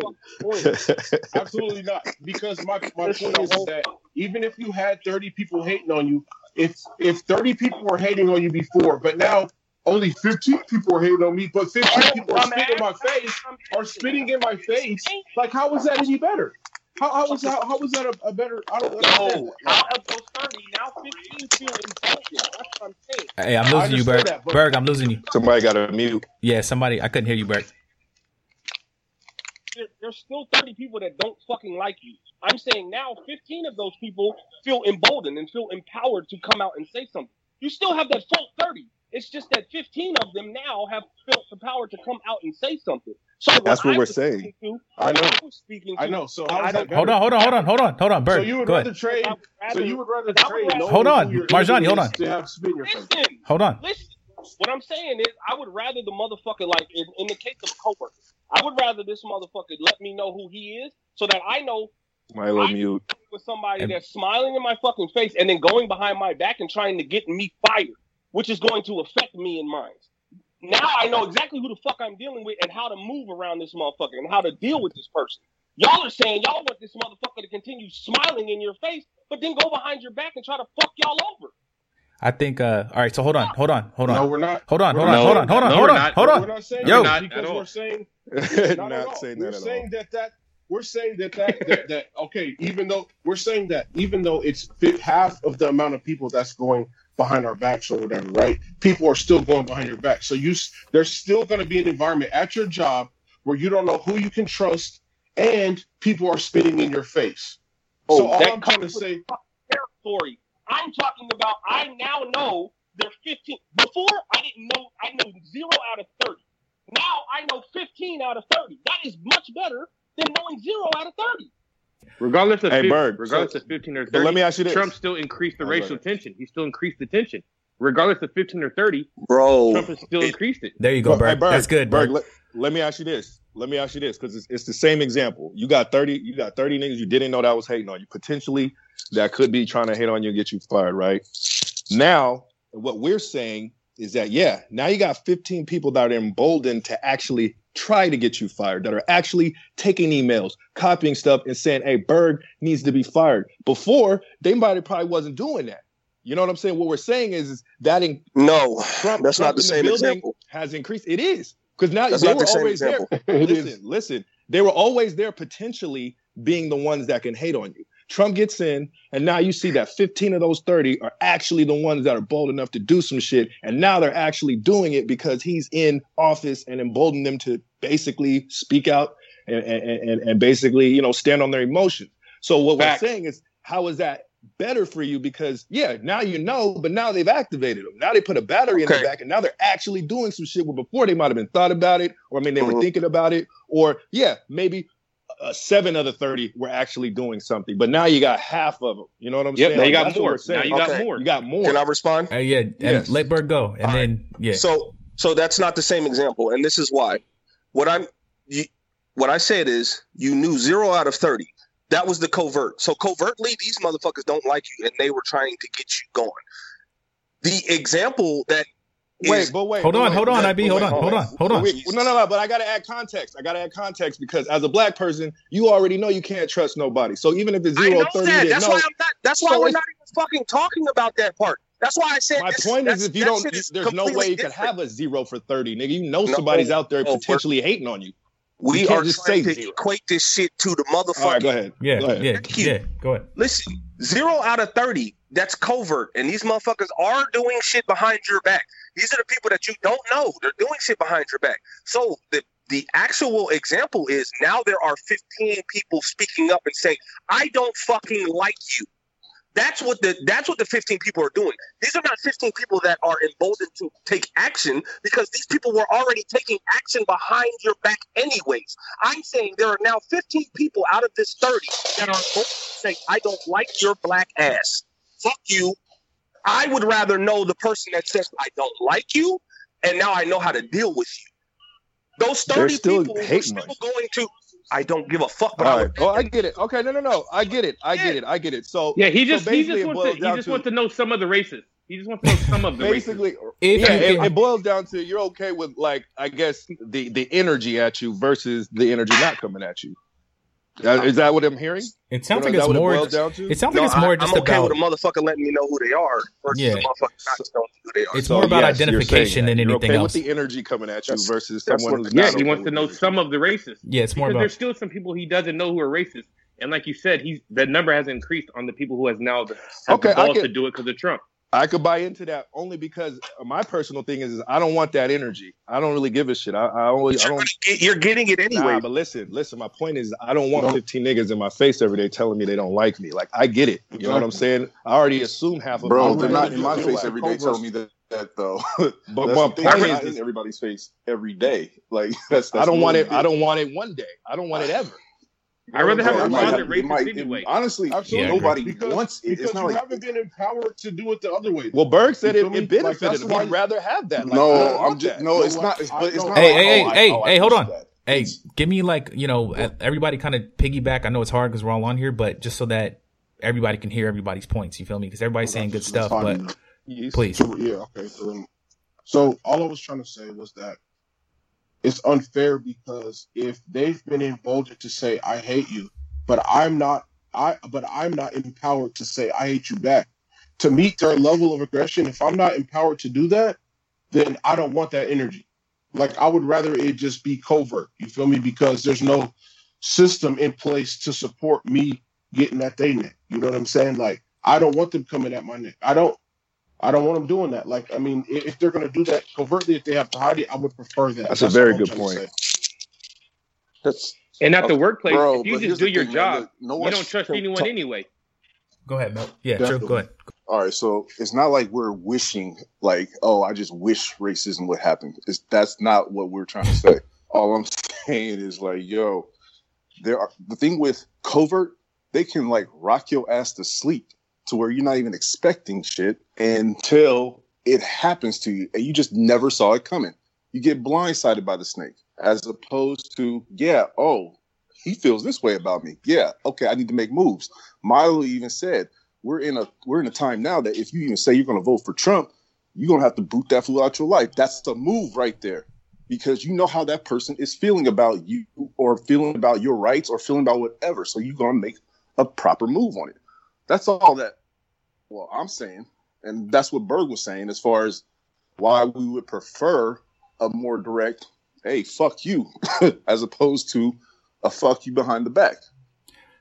absolutely not. Because my my point is that even if you had 30 people hating on you, if if 30 people were hating on you before, but now only 15 people are hating on me, but 15 people are spitting in my face, are spitting in my face. Like, how is that any better? How, how was how, how was that a, a better? I don't know. Out of those thirty, now fifteen feel important. That's what I'm saying. Hey, I'm losing you, Berg. That, Berg, I'm losing you. Somebody got a mute. Yeah, somebody. I couldn't hear you, Berg. There, there's still thirty people that don't fucking like you. I'm saying now, fifteen of those people feel emboldened and feel empowered to come out and say something. You still have that full thirty. It's just that 15 of them now have felt the power to come out and say something. So that's what, we're saying. To, I know. I, speaking to, I know. So hold on, hold on, hold on, hold on, hold on, Bert. So you would rather trade. Rather, so you would rather trade. Hold on, Marjani. Hold on. To have spin your listen, face. Hold on. Listen. What I'm saying is, I would rather the motherfucker, like in, in the case of coworker, I would rather this motherfucker let me know who he is, so that I know. Milo mute. With somebody and, that's smiling in my fucking face and then going behind my back and trying to get me fired, which is going to affect me and mine now I know exactly who the fuck I'm dealing with and how to move around this motherfucker and how to deal with this person. Y'all are saying y'all want this motherfucker to continue smiling in your face, but then go behind your back and try to fuck y'all over. I think. uh All right, so hold on, hold on, hold on. No, we're not. Hold on, hold on, hold on, hold on, hold on, hold on. We're not saying Yo, that because we're saying. not, not saying that. We're saying that that we're saying that that, that that okay. Even though we're saying that even though it's half of the amount of people that's going behind our backs or whatever, right? People are still going behind your back. So you there's still going to be an environment at your job where you don't know who you can trust and people are spitting in your face. Oh, so all I'm trying to say territory. I'm talking about I now know they're 15. Before I didn't know I know 0 out of 30. Now I know 15 out of 30. That is much better than knowing 0 out of 30. Regardless of hey, 15, Berg, regardless so, of 15 or 30, let me ask you this. Trump still increased the racial tension. He still increased the tension. Regardless of 15 or 30, bro, Trump has still it, increased it. There you go, Berg. Hey, Berg That's good, Berg. Berg let, let, me ask you this. Let me ask you this because it's, it's the same example. You got 30, you got 30 niggas you didn't know that was hating on you. Potentially, that could be trying to hate on you and get you fired, right? Now, what we're saying is that yeah, now you got 15 people that are emboldened to actually try to get you fired, that are actually taking emails, copying stuff, and saying, hey, Berg needs to be fired. Before, they might have probably wasn't doing that. You know what I'm saying? What we're saying is, is that in no, Trump, that's Trump not the same the example. Has increased. It is because now that's they were the always example. there. listen, listen, they were always there potentially being the ones that can hate on you. Trump gets in, and now you see that 15 of those 30 are actually the ones that are bold enough to do some shit. And now they're actually doing it because he's in office and emboldened them to basically speak out and, and, and basically, you know, stand on their emotions. So what Fact. we're saying is, how is that better for you? Because yeah, now you know, but now they've activated them. Now they put a battery okay. in the back, and now they're actually doing some shit where before they might have been thought about it, or I mean, they mm-hmm. were thinking about it, or yeah, maybe uh, seven of the 30 were actually doing something, but now you got half of them. You know what I'm yep, saying? Now you got more. Now you okay. got more. You got more. Can I respond? Uh, yeah. Yes. Let Berg go. And All then, right. yeah. So, so that's not the same example. And this is why. What I'm, you, what I said is you knew zero out of 30. That was the covert. So covertly, these motherfuckers don't like you and they were trying to get you going. The example that Wait, but wait. Hold on, wait, hold on, IB. Hold on, hold on, hold on. no, no, no. But I gotta add context. I gotta add context because as a black person, you already know you can't trust nobody. So even if it's zero I know 30, that. That's know, why I'm not. That's why so we're not even fucking talking about that part. That's why I said. My this, point is, if you don't, there's no way you could have a zero for thirty, nigga. You know somebody's out there oh, no, potentially hating on you. We are just trying to zero. equate this shit to the motherfucker. All right, go ahead. Yeah, go ahead. yeah, yeah. Go ahead. Listen, zero out of thirty. That's covert, and these motherfuckers are doing shit behind your back. These are the people that you don't know. They're doing shit behind your back. So the the actual example is now there are 15 people speaking up and saying, "I don't fucking like you." That's what the that's what the 15 people are doing. These are not 15 people that are emboldened to take action because these people were already taking action behind your back anyways. I'm saying there are now 15 people out of this 30 that are saying, "I don't like your black ass. Fuck you. I would rather know the person that says I don't like you, and now I know how to deal with you. Those thirty people are still going to. I don't give a fuck. But All right. Oh, I get it. Okay, no, no, no. I get it. I get it. I get it. So yeah, he just so he just wants to he just to, wants to know some of the races. He just wants to know some of the basically. If yeah, it, it, boils down to you're okay with like I guess the the energy at you versus the energy not coming at you. Uh, is that what I'm hearing? It sounds you know, like it's more. It, it sounds no, like it's more I, just I'm okay about with a motherfucker letting me know who they are. yeah, It's more about yes, identification than anything okay else. With the energy coming at you that's, versus someone. yeah, he wants to know some of the races. Yeah, it's more because about. There's still some people he doesn't know who are racist, and like you said, he's the number has increased on the people who has now the, okay, the balls to do it because of Trump. I could buy into that only because my personal thing is, is I don't want that energy. I don't really give a shit. I, I always I don't. Get, you're getting it anyway. Nah, but listen, listen. My point is, I don't want 15 niggas in my face every day telling me they don't like me. Like I get it. You know what I'm saying? I already assume half of. Bro, they're not in my face every day telling me that. That though, but my point is in everybody's face every day. Like that's, that's I don't want it. I don't want it one day. I don't want it ever. I'd rather have a closet rapist might, anyway. honestly, absolutely yeah, nobody because, wants it. Because it's not you like, haven't been empowered to do it the other way. Well, Berg said it, it benefited. Like, We'd rather have that. Like, no, I'm just no. It's not. It's, but it's not. Hey, hey, hey, hey, hey! Hold on. Hey, give me like you know everybody kind of piggyback. I know it's hard because we're all on here, but just so that everybody can hear everybody's points. You feel me? Because everybody's saying good stuff, but please. Yeah. Okay. So, so all I was trying to say was that it's unfair because if they've been emboldened to say I hate you but I'm not I but I'm not empowered to say I hate you back. To meet their level of aggression, if I'm not empowered to do that, then I don't want that energy. Like I would rather it just be covert. You feel me? Because there's no system in place to support me getting at their neck. You know what I'm saying? Like I don't want them coming at my neck. I don't I don't want them doing that. Like I mean, if they're gonna do that covertly, if they have to hide it, I would prefer that. That's, That's a very good point. That's and at the workplace, Bro, if you just do your thing, job, no you don't trust anyone talk. anyway. Go ahead, Mel. Yeah, true. Go ahead. All right, so it's not like we're wishing, like, oh, I just wish racism would happen. It's, that's not what we're trying to say. All I'm saying is like, yo, there are the thing with covert, they can like rock your ass to sleep to where you're not even expecting shit until it happens to you and you just never saw it coming. You get blindsided by the snake as opposed to, yeah, oh, he feels this way about me. Yeah, okay, I need to make moves. Milo even said, we're in a we're in a time now that if you even say you're gonna vote for Trump, you're gonna have to boot that fool out your life. That's the move right there. Because you know how that person is feeling about you or feeling about your rights or feeling about whatever. So you're gonna make a proper move on it. That's all that well, I'm saying. And that's what Berg was saying as far as why we would prefer a more direct hey, fuck you, as opposed to a fuck you behind the back.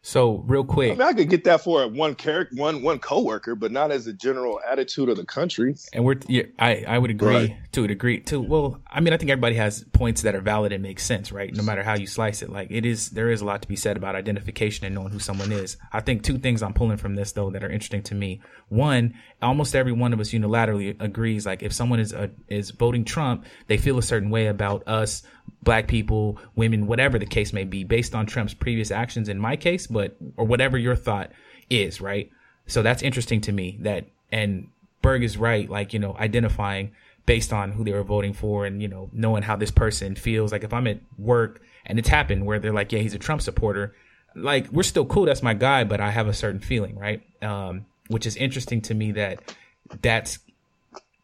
So real quick, I, mean, I could get that for one character, one one coworker, but not as a general attitude of the country. And we're, yeah, I I would agree right. to a degree too. Well, I mean, I think everybody has points that are valid and make sense, right? No matter how you slice it, like it is, there is a lot to be said about identification and knowing who someone is. I think two things I'm pulling from this though that are interesting to me. One, almost every one of us unilaterally agrees, like if someone is a, is voting Trump, they feel a certain way about us black people, women, whatever the case may be, based on Trump's previous actions in my case, but or whatever your thought is, right? So that's interesting to me that and Berg is right, like, you know, identifying based on who they were voting for and, you know, knowing how this person feels. Like if I'm at work and it's happened where they're like, yeah, he's a Trump supporter, like we're still cool, that's my guy, but I have a certain feeling, right? Um, which is interesting to me that that's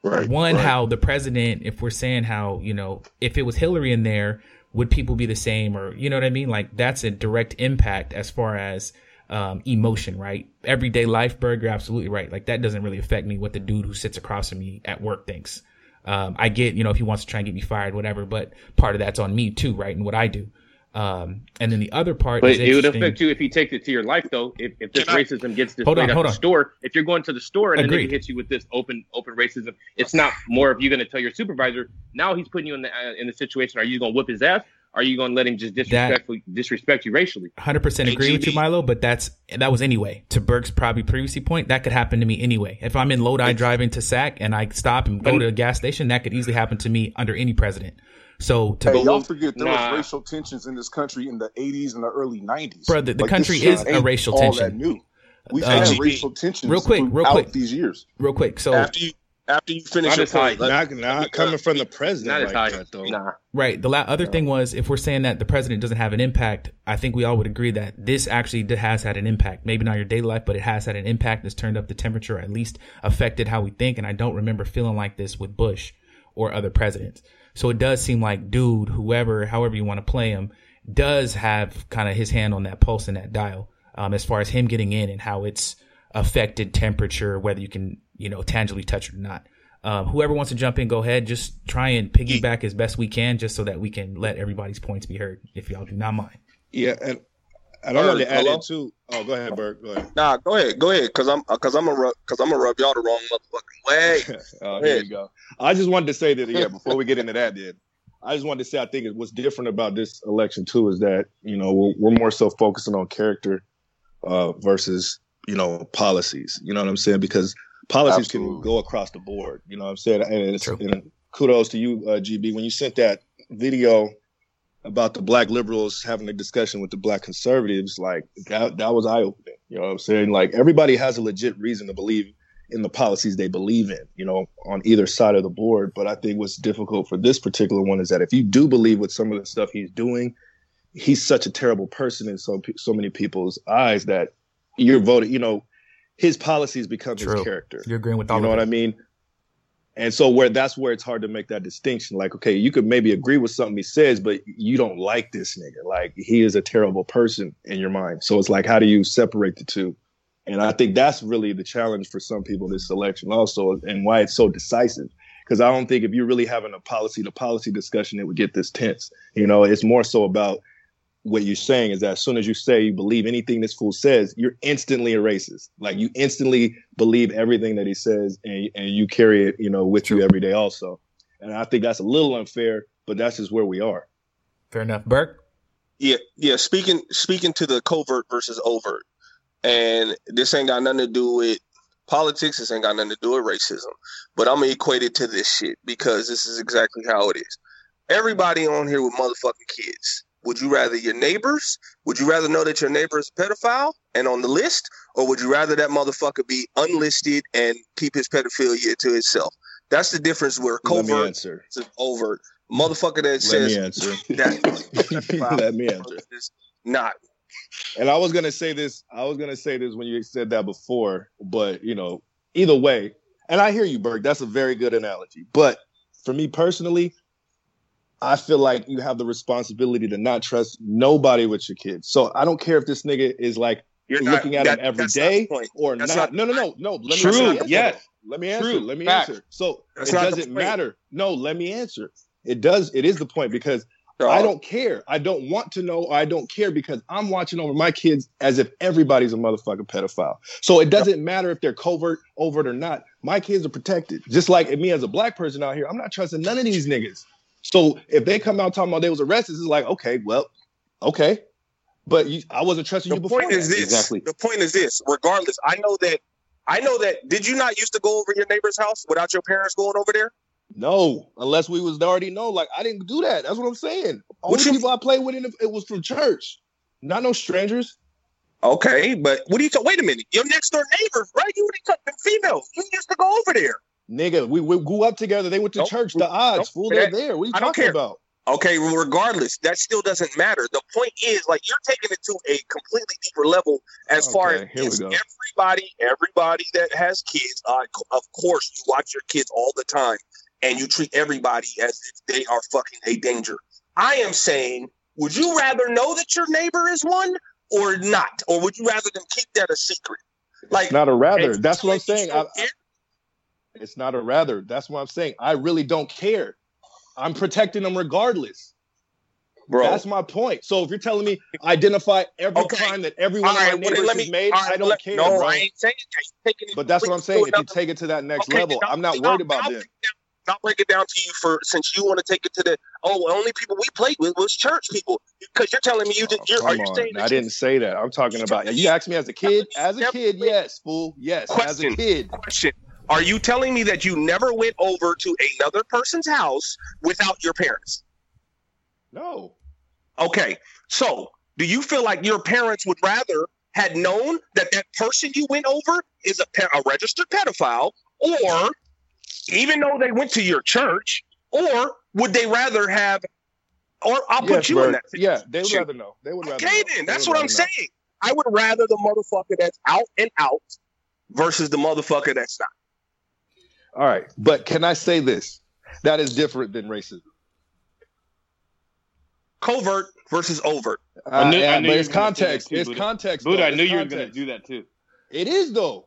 Right, One, right. how the president, if we're saying how, you know, if it was Hillary in there, would people be the same? Or, you know what I mean? Like that's a direct impact as far as, um, emotion, right? Everyday life, Burger, absolutely right. Like that doesn't really affect me what the dude who sits across from me at work thinks. Um, I get, you know, if he wants to try and get me fired, whatever, but part of that's on me too, right? And what I do. Um, and then the other part, but it would affect you if he takes it to your life, though. If, if this racism gets displayed at the store, if you're going to the store and Agreed. then he hits you with this open open racism, it's not more of you going to tell your supervisor. Now he's putting you in the uh, in the situation. Are you going to whip his ass? Are you going to let him just disrespectfully disrespect you racially? Hundred percent agree with you, Milo. But that's that was anyway. To Burke's probably previously point, that could happen to me anyway. If I'm in Lodi driving to Sac and I stop and go to a gas station, that could easily happen to me under any president. So to hey, y'all forget there nah. was racial tensions in this country in the 80s and the early 90s. Brother, the like, country is a racial tension. All that new. We've um, had racial tensions real quick, real quick these years. Real quick. So after you after you finish not your point. Not, not coming from the president like that, though. Nah. Right. The la- other thing was, if we're saying that the president doesn't have an impact, I think we all would agree that this actually has had an impact. Maybe not your daily life, but it has had an impact. It's turned up the temperature, at least affected how we think. And I don't remember feeling like this with Bush or other presidents. So it does seem like dude, whoever, however you want to play him, does have kind of his hand on that pulse and that dial um, as far as him getting in and how it's affected temperature, whether you can, you know, tangibly touch it or not. Um, whoever wants to jump in, go ahead. Just try and piggyback as best we can, just so that we can let everybody's points be heard. If y'all do not mind. Yeah, and and I want to add it too. Oh, go ahead, Bert. Go ahead. Nah, go ahead, go ahead, because I'm because I'm gonna because I'm gonna rub y'all the wrong motherfucking way. oh, here you go. I just wanted to say that yeah. Before we get into that, then I just wanted to say I think what's different about this election too is that you know we're, we're more so focusing on character uh, versus you know policies. You know what I'm saying? Because policies Absolutely. can go across the board. You know what I'm saying? And, and kudos to you, uh, GB, when you sent that video about the black liberals having a discussion with the black conservatives. Like that, that was eye opening. You know what I'm saying? Like everybody has a legit reason to believe in the policies they believe in, you know, on either side of the board. But I think what's difficult for this particular one is that if you do believe with some of the stuff he's doing, he's such a terrible person in so so many people's eyes that you're voting. You know, his policies become True. his character. You're agreeing with all. You know what I mean? And so where that's where it's hard to make that distinction. Like, okay, you could maybe agree with something he says, but you don't like this nigga. Like he is a terrible person in your mind. So it's like, how do you separate the two? And I think that's really the challenge for some people this election also, and why it's so decisive. Because I don't think if you're really having a policy to policy discussion, it would get this tense. You know, it's more so about what you're saying is that as soon as you say you believe anything this fool says, you're instantly a racist. Like you instantly believe everything that he says, and and you carry it, you know, with you every day also. And I think that's a little unfair, but that's just where we are. Fair enough, Burke. Yeah, yeah. Speaking speaking to the covert versus overt, and this ain't got nothing to do with politics. This ain't got nothing to do with racism. But I'm gonna equate it to this shit because this is exactly how it is. Everybody on here with motherfucking kids would you rather your neighbors? Would you rather know that your neighbor is a pedophile and on the list? Or would you rather that motherfucker be unlisted and keep his pedophilia to himself? That's the difference where covert is overt. Motherfucker that Let says me answer. that Let me answer. Not. And I was gonna say this, I was gonna say this when you said that before, but you know, either way, and I hear you, Berg. That's a very good analogy. But for me personally, I feel like you have the responsibility to not trust nobody with your kids. So I don't care if this nigga is like you're looking not, at that, him every day or not. not. No, no, no, no. Let True. Me yes. Let me answer. True. Let me Fact. answer. So that's it doesn't matter. No, let me answer. It does. It is the point because I don't care. I don't want to know. I don't care because I'm watching over my kids as if everybody's a motherfucking pedophile. So it doesn't matter if they're covert, overt, or not. My kids are protected. Just like me as a black person out here, I'm not trusting none of these niggas. So if they come out talking about they was arrested, it's like, okay, well, okay. But you, I wasn't trusting the you before. The point is this. Exactly. The point is this. Regardless, I know that. I know that. Did you not used to go over your neighbor's house without your parents going over there? No, unless we was already know. Like I didn't do that. That's what I'm saying. Only you, people I played with, it was from church, not no strangers. Okay, but what do you? Wait a minute. Your next door neighbors, right? You already took females. You used to go over there. Nigga, we, we grew up together. They went to nope. church. The odds, nope. fool, they're there. What are you I talking about? Okay, regardless, that still doesn't matter. The point is, like, you're taking it to a completely deeper level as okay, far as everybody, everybody that has kids. Uh, of course, you watch your kids all the time, and you treat everybody as if they are fucking a danger. I am saying, would you rather know that your neighbor is one or not, or would you rather them keep that a secret? Like, not a rather. That's what I'm saying. I, it's not a rather. That's what I'm saying. I really don't care. I'm protecting them regardless. Bro. That's my point. So if you're telling me identify every okay. crime that everyone right, of my neighbors well, me, has made, right, I don't let, care. No, bro. I ain't saying that. But that's what I'm saying. If you take it to that next okay, level, I'm not worried about that. I'll break it down to you for since you want to take it to the oh only people we played with was church people because you're telling me you did. You're, oh, are you saying I didn't say that. I'm talking about you asked me as a kid. As a kid, yes, fool. Yes, question, as a kid. Question. Are you telling me that you never went over to another person's house without your parents? No. Okay. So, do you feel like your parents would rather had known that that person you went over is a, a registered pedophile or even though they went to your church, or would they rather have? Or I'll yes, put you in that. Yeah, they would rather know. They would rather. Okay, know. then that's what I'm know. saying. I would rather the motherfucker that's out and out versus the motherfucker that's not. All right, but can I say this? That is different than racism. Covert versus overt. Uh, I knew, yeah, I knew but it's context. Too, it's Buddha. context. Buddha, I knew you were going to do that too. It is though.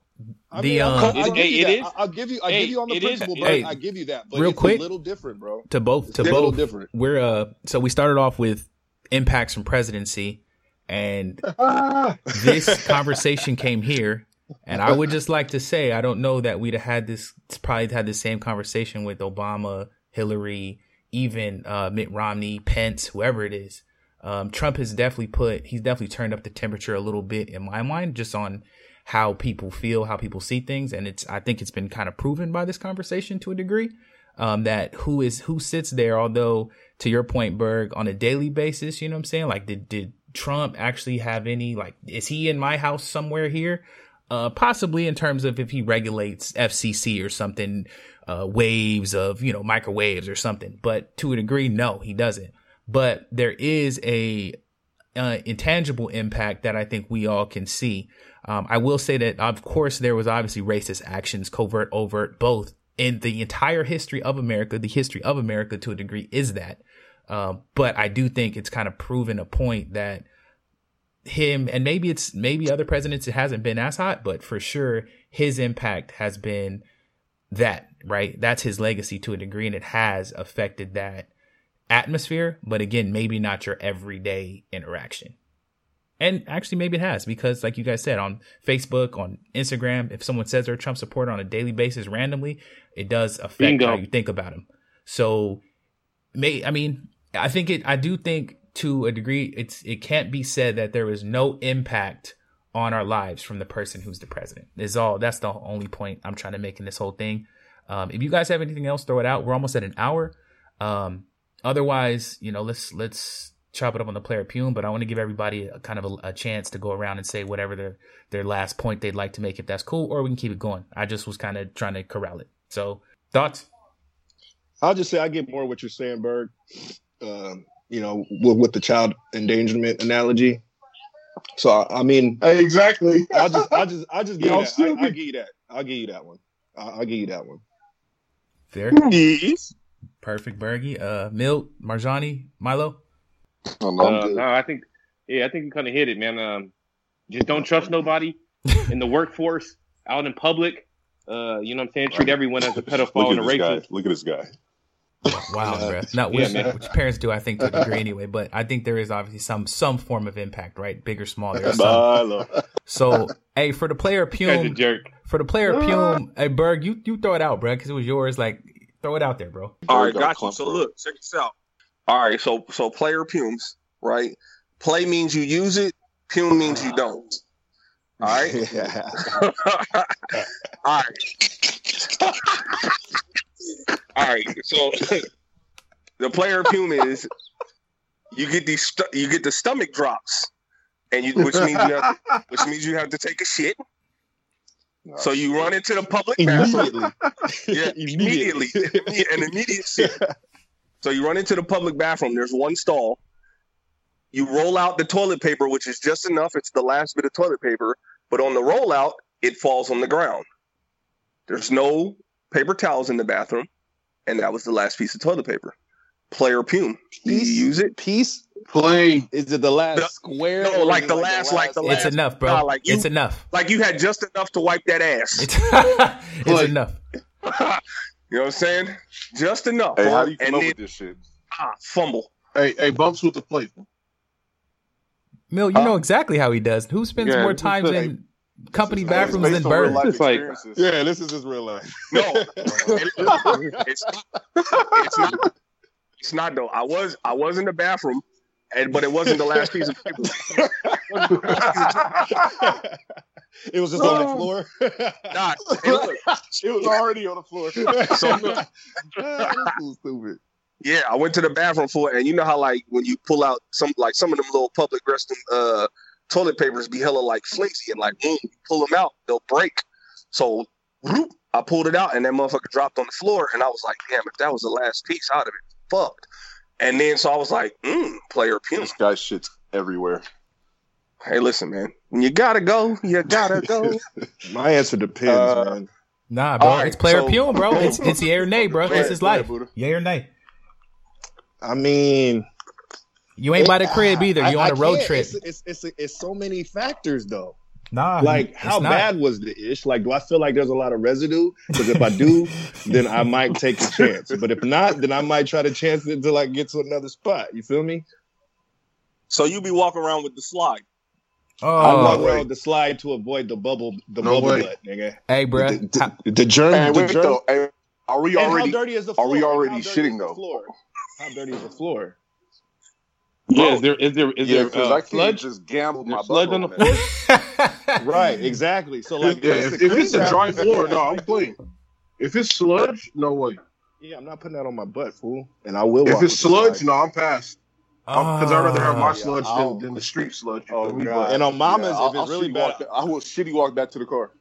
I the mean, um, I'll, I'll, it, it is. I'll give you. I hey, give you on the principle, bro. Hey, I give you that. But real quick, a little different, bro. To both, to both, different. We're uh. So we started off with impacts from presidency, and this conversation came here. And I would just like to say, I don't know that we'd have had this. Probably had the same conversation with Obama, Hillary, even uh, Mitt Romney, Pence, whoever it is. Um, Trump has definitely put. He's definitely turned up the temperature a little bit in my mind, just on how people feel, how people see things, and it's I think it's been kind of proven by this conversation to a degree um, that who is who sits there. Although to your point, Berg, on a daily basis, you know what I'm saying? Like, did did Trump actually have any like? Is he in my house somewhere here? Uh, possibly in terms of if he regulates FCC or something, uh, waves of you know microwaves or something. But to a degree, no, he doesn't. But there is a uh, intangible impact that I think we all can see um, I will say that, of course, there was obviously racist actions, covert, overt, both in the entire history of America. The history of America, to a degree, is that. Um, but I do think it's kind of proven a point that him and maybe it's maybe other presidents it hasn't been as hot, but for sure his impact has been that right. That's his legacy to a degree, and it has affected that atmosphere. But again, maybe not your everyday interaction. And actually, maybe it has because, like you guys said, on Facebook, on Instagram, if someone says they're a Trump supporter on a daily basis randomly, it does affect Bingo. how you think about him So, may I mean, I think it. I do think to a degree, it's it can't be said that there is no impact on our lives from the person who's the president. Is all. That's the only point I'm trying to make in this whole thing. Um, if you guys have anything else, throw it out. We're almost at an hour. Um, otherwise, you know, let's let's chop it up on the player Pume, but I want to give everybody a kind of a, a, chance to go around and say whatever their their last point they'd like to make, if that's cool, or we can keep it going. I just was kind of trying to corral it. So thoughts? I'll just say I get more what you're saying, Berg. Um, you know, with, with, the child endangerment analogy. So I mean, exactly. I'll just, I'll just, I'll just give you that. I, will give you that. I'll give you that one. I'll, I'll give you that one. Fair. Yes. Perfect, Bergie. Uh, Milt, Marjani, Milo. Oh, no, uh, no, I think, yeah, I think you kind of hit it, man. Um, just don't trust nobody in the workforce, out in public. Uh, you know what I'm saying? Treat everyone as a pedophile and a racist. Look at this guy. Wow, bro. Not which, yeah, which, parents do, I think, to a degree anyway. But I think there is obviously some some form of impact, right? Big or small. There's some. so, hey, for the player Pume, for the player ah. Pume, hey Berg, you you throw it out, bro, because it was yours. Like, throw it out there, bro. All right, got you. So look, check this out. All right, so so player pumes, right? Play means you use it. Pume means you don't. All right. Yeah. All right. All right. So the player pume is you get these stu- you get the stomach drops, and you which means you have, which means you have to take a shit. Oh, so you run into the public immediately. yeah, immediately, immediately. an immediate shit. So you run into the public bathroom. There's one stall. You roll out the toilet paper, which is just enough. It's the last bit of toilet paper. But on the rollout, it falls on the ground. There's no paper towels in the bathroom. And that was the last piece of toilet paper. Player Pume. Do you use it? Piece? Play. Is it the last the, square? No, like the, like last, the last, like the last. It's enough, bro. like you, it's enough. Like you had just enough to wipe that ass. It's, it's enough. You know what I'm saying? Just enough. Hey, how do you come and up then, with this shit? Ah, fumble. Hey, hey, bumps with the plate. Mill, you uh, know exactly how he does. Who spends yeah, more time in company bathrooms than Bird? It's like, yeah, this is just real life. No, it's, not, it's not. It's not though. I was I was in the bathroom, and but it wasn't the last piece of paper. It was just no. on the floor. nah, it, it was already on the floor. so stupid. Yeah, I went to the bathroom for it, and you know how like when you pull out some like some of them little public restroom uh, toilet papers be hella like flimsy and like boom, you pull them out, they'll break. So whoop, I pulled it out and that motherfucker dropped on the floor. And I was like, damn, if that was the last piece, I'd have been fucked. And then so I was like, mm, player pimp. This guy shit's everywhere. Hey, listen, man. When you gotta go, you gotta go. My answer depends, uh, man. Nah, bro. Right, it's player so, Pume, bro. It's it's yay or nay, bro. It's his life. Yay or nay. I mean, you ain't by the crib either. You on a road trip. It's it's, it's it's so many factors though. Nah, like how not. bad was the ish? Like, do I feel like there's a lot of residue? Because if I do, then I might take a chance. But if not, then I might try to chance it to like get to another spot. You feel me? So you be walking around with the slide. Oh, I walk around with the slide to avoid the bubble, the no bubble butt, nigga. Hey, bro, the, the, the, the germ. Hey, the germ. Though, hey, are we already? how dirty is the floor? Are we already shitting though? Floor? How dirty is the floor? Yeah, is there is there is yeah, there uh, I can't just gamble my sludge on the floor? right, exactly. So like, yeah, if, if it's a dry floor, no, I'm playing. If it's sludge, no way. Yeah, I'm not putting that on my butt, fool. And I will. If it's sludge, no, I'm past. Because I'd rather have my ah, sludge than, than, the street sludge. Oh, God. And on Mama's, yeah, if it's I'll really bad, walk, I will shitty walk back to the car.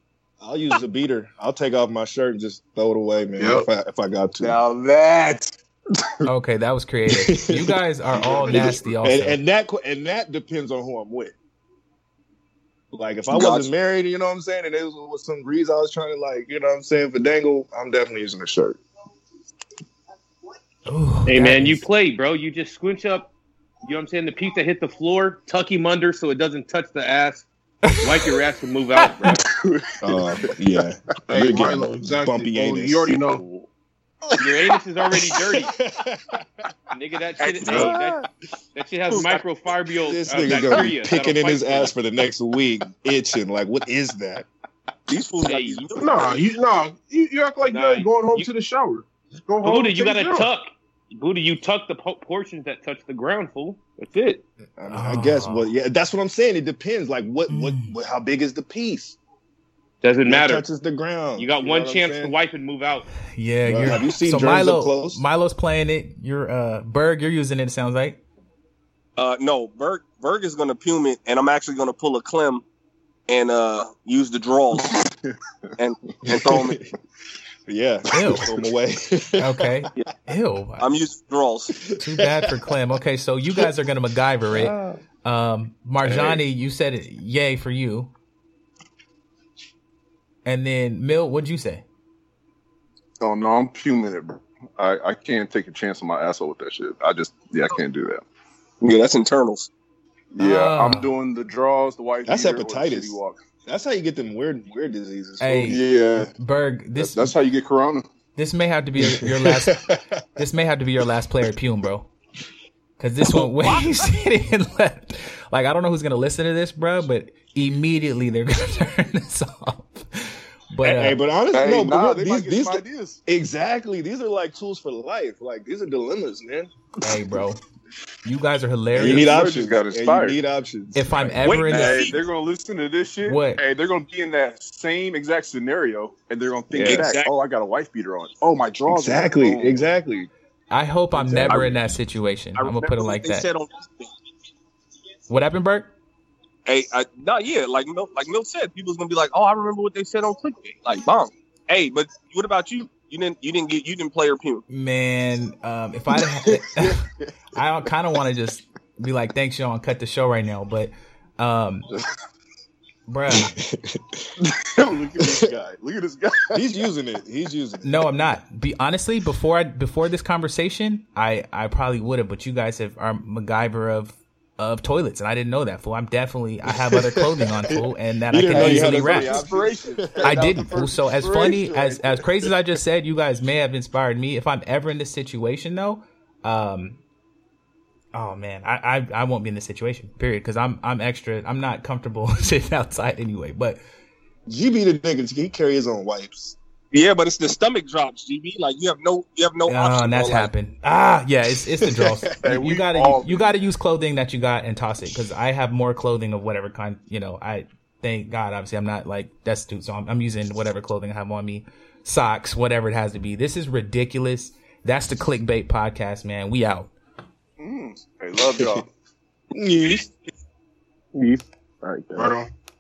I'll use a beater. I'll take off my shirt and just throw it away, man. Yep. If, I, if I got to. Now that okay, that was creative. You guys are all nasty. Also, and, and, that and that depends on who I'm with. Like if I gotcha. wasn't married, you know what I'm saying, and it was, with some grease I was trying to like, you know what I'm saying, for dangle, I'm definitely using a shirt. Ooh, hey man, is... you play, bro. You just squinch up. You know what I'm saying? The piece that hit the floor, tuck him under so it doesn't touch the ass. Wipe your ass and move out, bro. uh, yeah, hey, Milo, exactly. bumpy anus. You already know. Your anus is already dirty. nigga, that shit, hey, that, that shit has microfibrial This uh, nigga gonna be picking in his ass for the next week, itching. Like, what is that? These fools hey, you, Nah, you, nah, you, you act like nah, you're going home you, to the shower. Just go home. Buddha, you gotta tuck. Buddha, you tuck the po- portions that touch the ground, fool. That's it. I, mean, I guess, but yeah, that's what I'm saying. It depends. Like, what, what, what how big is the piece? Doesn't it matter. Touches the ground. You got you one chance to wipe and move out. Yeah, well, have you seen so Milo? Close? Milo's playing it. You're uh Berg. You're using it. it sounds like. Uh no, Berg. Berg is gonna pume it, and I'm actually gonna pull a Clem and uh use the draws and and throw them. Yeah, Ew. throw them away. okay. Yeah. Ew. I'm using draws. Too bad for Clem. Okay, so you guys are gonna MacGyver it. Um, Marjani, hey. you said it, yay for you. And then Mill, what'd you say? Oh no, I'm fuming it, bro. I, I can't take a chance on my asshole with that shit. I just yeah, I can't do that. Yeah, that's internals. Yeah, uh, I'm doing the draws, the white. That's hepatitis. That's how you get them weird weird diseases. Hey, yeah, Berg. This that's how you get corona. This may have to be your last. this may have to be your last player Pume, bro. Because this one, when you and left, like I don't know who's gonna listen to this, bro, but immediately they're gonna turn this off. But hey, uh, hey, but honestly, hey, no, nah, but these, these ideas. exactly these are like tools for life. Like these are dilemmas, man. Hey, bro, you guys are hilarious. You need options. Got inspired. You need options. If I'm ever Wait, in, hey, they're gonna listen to this shit. What? Hey, they're gonna be in that same exact scenario, and they're gonna think yeah. back. Exactly. Oh, I got a wife beater on. Oh, my drawers. Exactly. Exactly. I hope I'm exactly. never in that situation. I am gonna put it like that. What happened, Bert? Hey, I, no, yeah, like Milt, like Milt said, people's gonna be like, "Oh, I remember what they said on clickbait." Like, bomb. Hey, but what about you? You didn't, you didn't get, you didn't play or pew. Man, um, if I, I kind of want to just be like, "Thanks, y'all," and cut the show right now. But, um, bruh, look at this guy. Look at this guy. He's using it. He's using it. No, I'm not. Be honestly, before I before this conversation, I I probably would have, but you guys have are MacGyver of of toilets, and I didn't know that. Fool, I'm definitely I have other clothing on, fool, and that I can easily wrap. I didn't, fool. So as funny as as crazy as I just said, you guys may have inspired me. If I'm ever in this situation, though, um, oh man, I I, I won't be in this situation. Period, because I'm I'm extra. I'm not comfortable sitting outside anyway. But GB the nigga, he carry his own wipes. Yeah, but it's the stomach drops, GB. Like you have no, you have no. Oh, option, and that's bro. happened. ah, yeah, it's it's the draws. hey, you, you gotta you, you, gotta use clothing that you got and toss it because I have more clothing of whatever kind. You know, I thank God. Obviously, I'm not like destitute, so I'm, I'm using whatever clothing I have on me, socks, whatever it has to be. This is ridiculous. That's the clickbait podcast, man. We out. Mm, hey, love y'all. yeah. yeah. All right, right on.